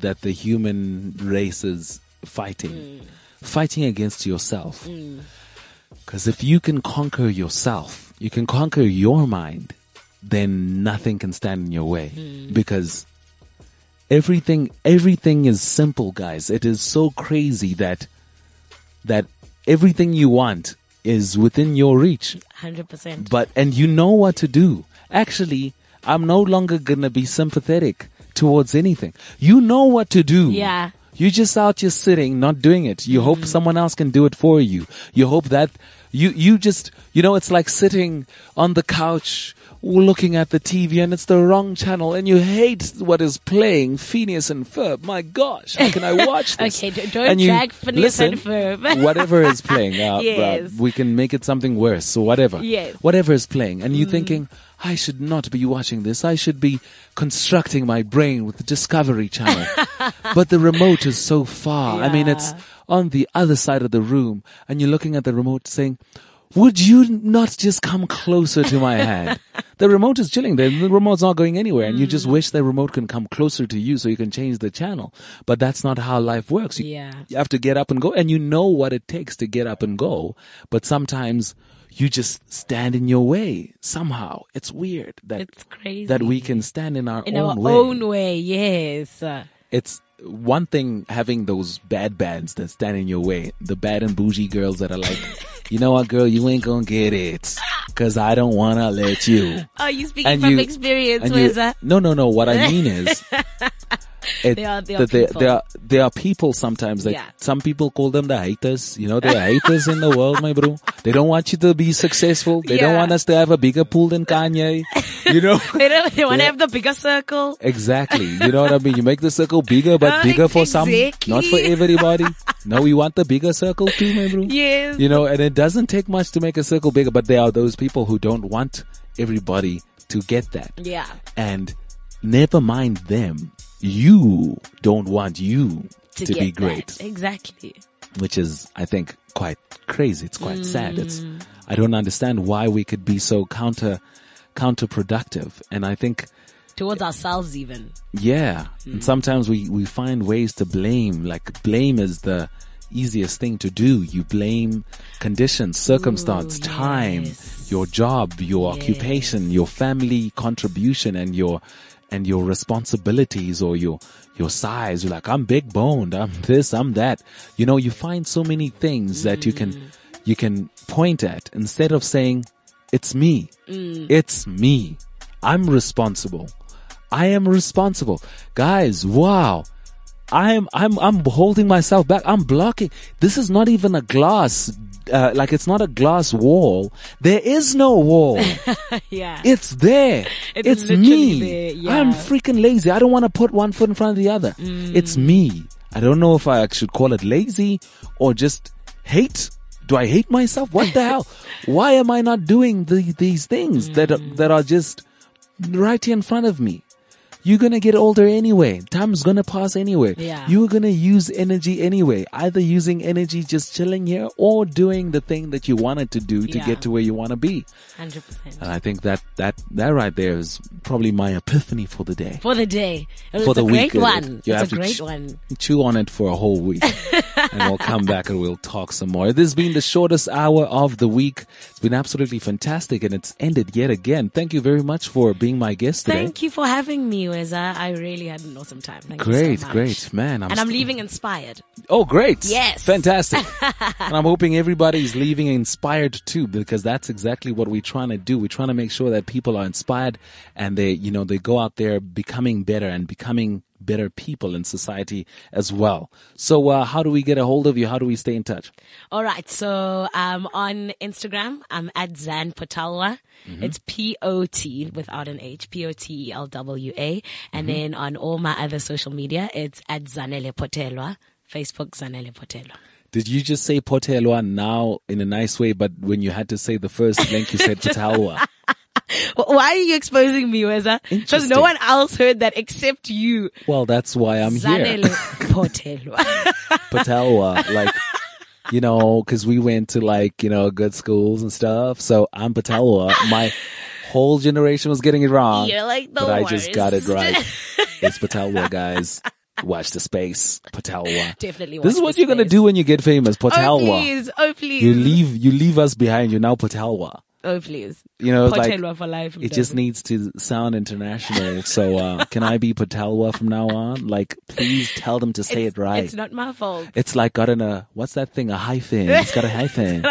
Speaker 2: that the human race is fighting, hmm. fighting against yourself. Hmm. Because if you can conquer yourself, you can conquer your mind, then nothing can stand in your way. Hmm. Because everything everything is simple, guys. It is so crazy that that everything you want is within your reach
Speaker 4: Hundred percent.
Speaker 2: but and you know what to do. Actually, I'm no longer gonna be sympathetic towards anything. You know what to do.
Speaker 4: Yeah.
Speaker 2: You just out here sitting, not doing it. You hope mm-hmm. someone else can do it for you. You hope that you you just you know it's like sitting on the couch looking at the TV and it's the wrong channel and you hate what is playing Phineas and Ferb. My gosh, how can I watch this?
Speaker 4: Okay, don't
Speaker 2: And
Speaker 4: drag Phineas and Ferb.
Speaker 2: whatever is playing, uh, uh, we can make it something worse. So whatever,
Speaker 4: Yes.
Speaker 2: whatever is playing, and you're thinking, I should not be watching this. I should be constructing my brain with the Discovery Channel. but the remote is so far. I mean, it's
Speaker 4: Yeah.
Speaker 2: On the other side of the room, and you're looking at the remote saying, would you not just come closer to my hand? the remote is chilling there. The remote's not going anywhere. And you
Speaker 4: Mm.
Speaker 2: just wish the remote can come closer to you so you can change the channel. But that's not how life works. You,
Speaker 4: Yeah.
Speaker 2: you have to get up and go. And you know what it takes to get up and go. But sometimes you just stand in your way somehow. It's weird that,
Speaker 4: It's crazy.
Speaker 2: that we can stand in our
Speaker 4: in
Speaker 2: own
Speaker 4: our
Speaker 2: way
Speaker 4: own way, yes.
Speaker 2: It's one thing having those bad bands that stand in your way, the bad and bougie girls that are like, you know what, girl, you ain't gonna get it. Cause I don't wanna let you.
Speaker 4: Are you speaking
Speaker 2: And
Speaker 4: from
Speaker 2: you-
Speaker 4: experience,
Speaker 2: And no, no, no. What I mean is, it,
Speaker 4: There are- there are people.
Speaker 2: there are there are people sometimes that
Speaker 4: Yeah.
Speaker 2: some people call them the haters. You know, there are haters in the world, my bro. They don't want you to be successful. They don't want us to have a bigger pool than Kanye. You know.
Speaker 4: They, don't, they want to have the bigger circle.
Speaker 2: Exactly. You know what I mean? You make the circle bigger, but bigger for some, not for everybody. No, we want the bigger circle too, my bro.
Speaker 4: Yes.
Speaker 2: You know, and it doesn't take much to make a circle bigger, but there are those people who don't want everybody to get that.
Speaker 4: Yeah.
Speaker 2: And never mind them. You don't want you
Speaker 4: To,
Speaker 2: to, be great,
Speaker 4: that. Exactly.
Speaker 2: which is, I think, quite crazy. It's quite sad. It's,
Speaker 4: Mm.
Speaker 2: I don't understand why we could be so counter, counterproductive. And I think,
Speaker 4: Towards ourselves even.
Speaker 2: yeah.
Speaker 4: Mm.
Speaker 2: And sometimes we, we find ways to blame. Like blame is the easiest thing to do. You blame conditions, circumstance,
Speaker 4: Ooh,
Speaker 2: time,
Speaker 4: yes.
Speaker 2: your job, your occupation, your family contribution and your, and your responsibilities or your, your size. You're like, I'm big boned. I'm this, I'm that. You know, you find so many things that you
Speaker 4: Mm.
Speaker 2: can, you can point at instead of saying, it's me.
Speaker 4: Mm.
Speaker 2: It's me. I'm responsible. I am responsible. Guys, wow. I'm, I'm, I'm holding myself back. I'm blocking. This is not even a glass, uh, like it's not a glass wall. There is no wall.
Speaker 4: Yeah.
Speaker 2: It's there.
Speaker 4: It's
Speaker 2: It's, me.
Speaker 4: there, yeah.
Speaker 2: I'm freaking lazy. I don't want to put one foot in front of the other. It's
Speaker 4: Mm.
Speaker 2: me. I don't know if I should call it lazy or just hate. Do I hate myself? What the hell? Why am I not doing the, these things that are,
Speaker 4: Mm.
Speaker 2: that are just right here in front of me? You're gonna get older anyway. Time's gonna pass anyway.
Speaker 4: Yeah.
Speaker 2: You're gonna use energy anyway. Either using energy just chilling here or doing the thing that you wanted to do to
Speaker 4: Yeah.
Speaker 2: get to where you want to be.
Speaker 4: 100%.
Speaker 2: And I think that, that, that right there is probably my epiphany for the day.
Speaker 4: For the day. It's
Speaker 2: For
Speaker 4: a
Speaker 2: the
Speaker 4: great
Speaker 2: week. uh,
Speaker 4: one.
Speaker 2: you
Speaker 4: it's
Speaker 2: have
Speaker 4: a
Speaker 2: to
Speaker 4: great
Speaker 2: ch-
Speaker 4: one.
Speaker 2: Chew on it for a whole week. and we'll come back and we'll talk some more. This has been the shortest hour of the week. It's been absolutely fantastic and it's ended yet again. Thank you very much for being my guest today.
Speaker 4: Thank you for having me, I really had an awesome time. Thank
Speaker 2: Great,
Speaker 4: so
Speaker 2: great. Man, I'm
Speaker 4: and I'm leaving inspired.
Speaker 2: Oh, great.
Speaker 4: Yes.
Speaker 2: Fantastic. and I'm hoping everybody's leaving inspired too, because that's exactly what we're trying to do. We're trying to make sure that people are inspired and they, you know, they go out there becoming better and becoming better people in society as well. So, uh, how do we get a hold of you? How do we stay in touch?
Speaker 4: All right. So, um, on Instagram, I'm at Zan Potalwa.
Speaker 2: Mm-hmm.
Speaker 4: It's P-O-T without an H, P-O-T-E-L-W-A. And
Speaker 2: Mm-hmm.
Speaker 4: then on all my other social media, it's at Zanele Potelwa. Facebook, Zanele Potelwa.
Speaker 2: Did you just say Potelwa now in a nice way, but when you had to say the first link, you said Potalwa?
Speaker 4: Wh- Why are you exposing me, Weza? Because no one else heard that except you.
Speaker 2: Well, that's why I'm here.
Speaker 4: Potelwa.
Speaker 2: Patelwa, like, you know, cause we went to like, you know, good schools and stuff. So I'm Patelwa. My whole generation was getting it wrong.
Speaker 4: You're like the
Speaker 2: but I just got it right. It's Patelwa, guys. Watch the space. Patelwa.
Speaker 4: Definitely
Speaker 2: This is what you're gonna do when you get famous.
Speaker 4: Oh, please. Oh, please.
Speaker 2: you leave, you leave us behind. You're now Patelwa.
Speaker 4: Oh, please.
Speaker 2: You know, like,
Speaker 4: for life.
Speaker 2: it just needs to sound international. So, uh, can I be Patelwa from now on? Like, please tell them to say
Speaker 4: it's,
Speaker 2: it right.
Speaker 4: It's not my fault.
Speaker 2: It's like got in a what's that thing? A hyphen. It's got a hyphen.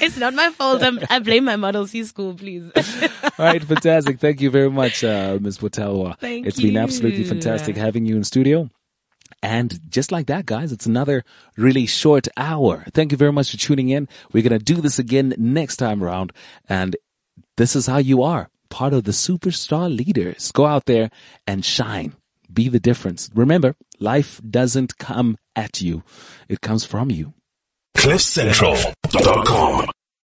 Speaker 4: it's not my fault. I'm, I blame my Model C school, please.
Speaker 2: All right, fantastic. Thank you very much, uh, Ms. Potelwa.
Speaker 4: Thank
Speaker 2: It's been absolutely fantastic having you in studio. And just like that, guys, it's another really short hour. Thank you very much for tuning in. We're going to do this again next time around. And this is how you are part of the superstar leaders. Go out there and shine. Be the difference. Remember, life doesn't come at you. It comes from you.
Speaker 6: CliffCentral.com.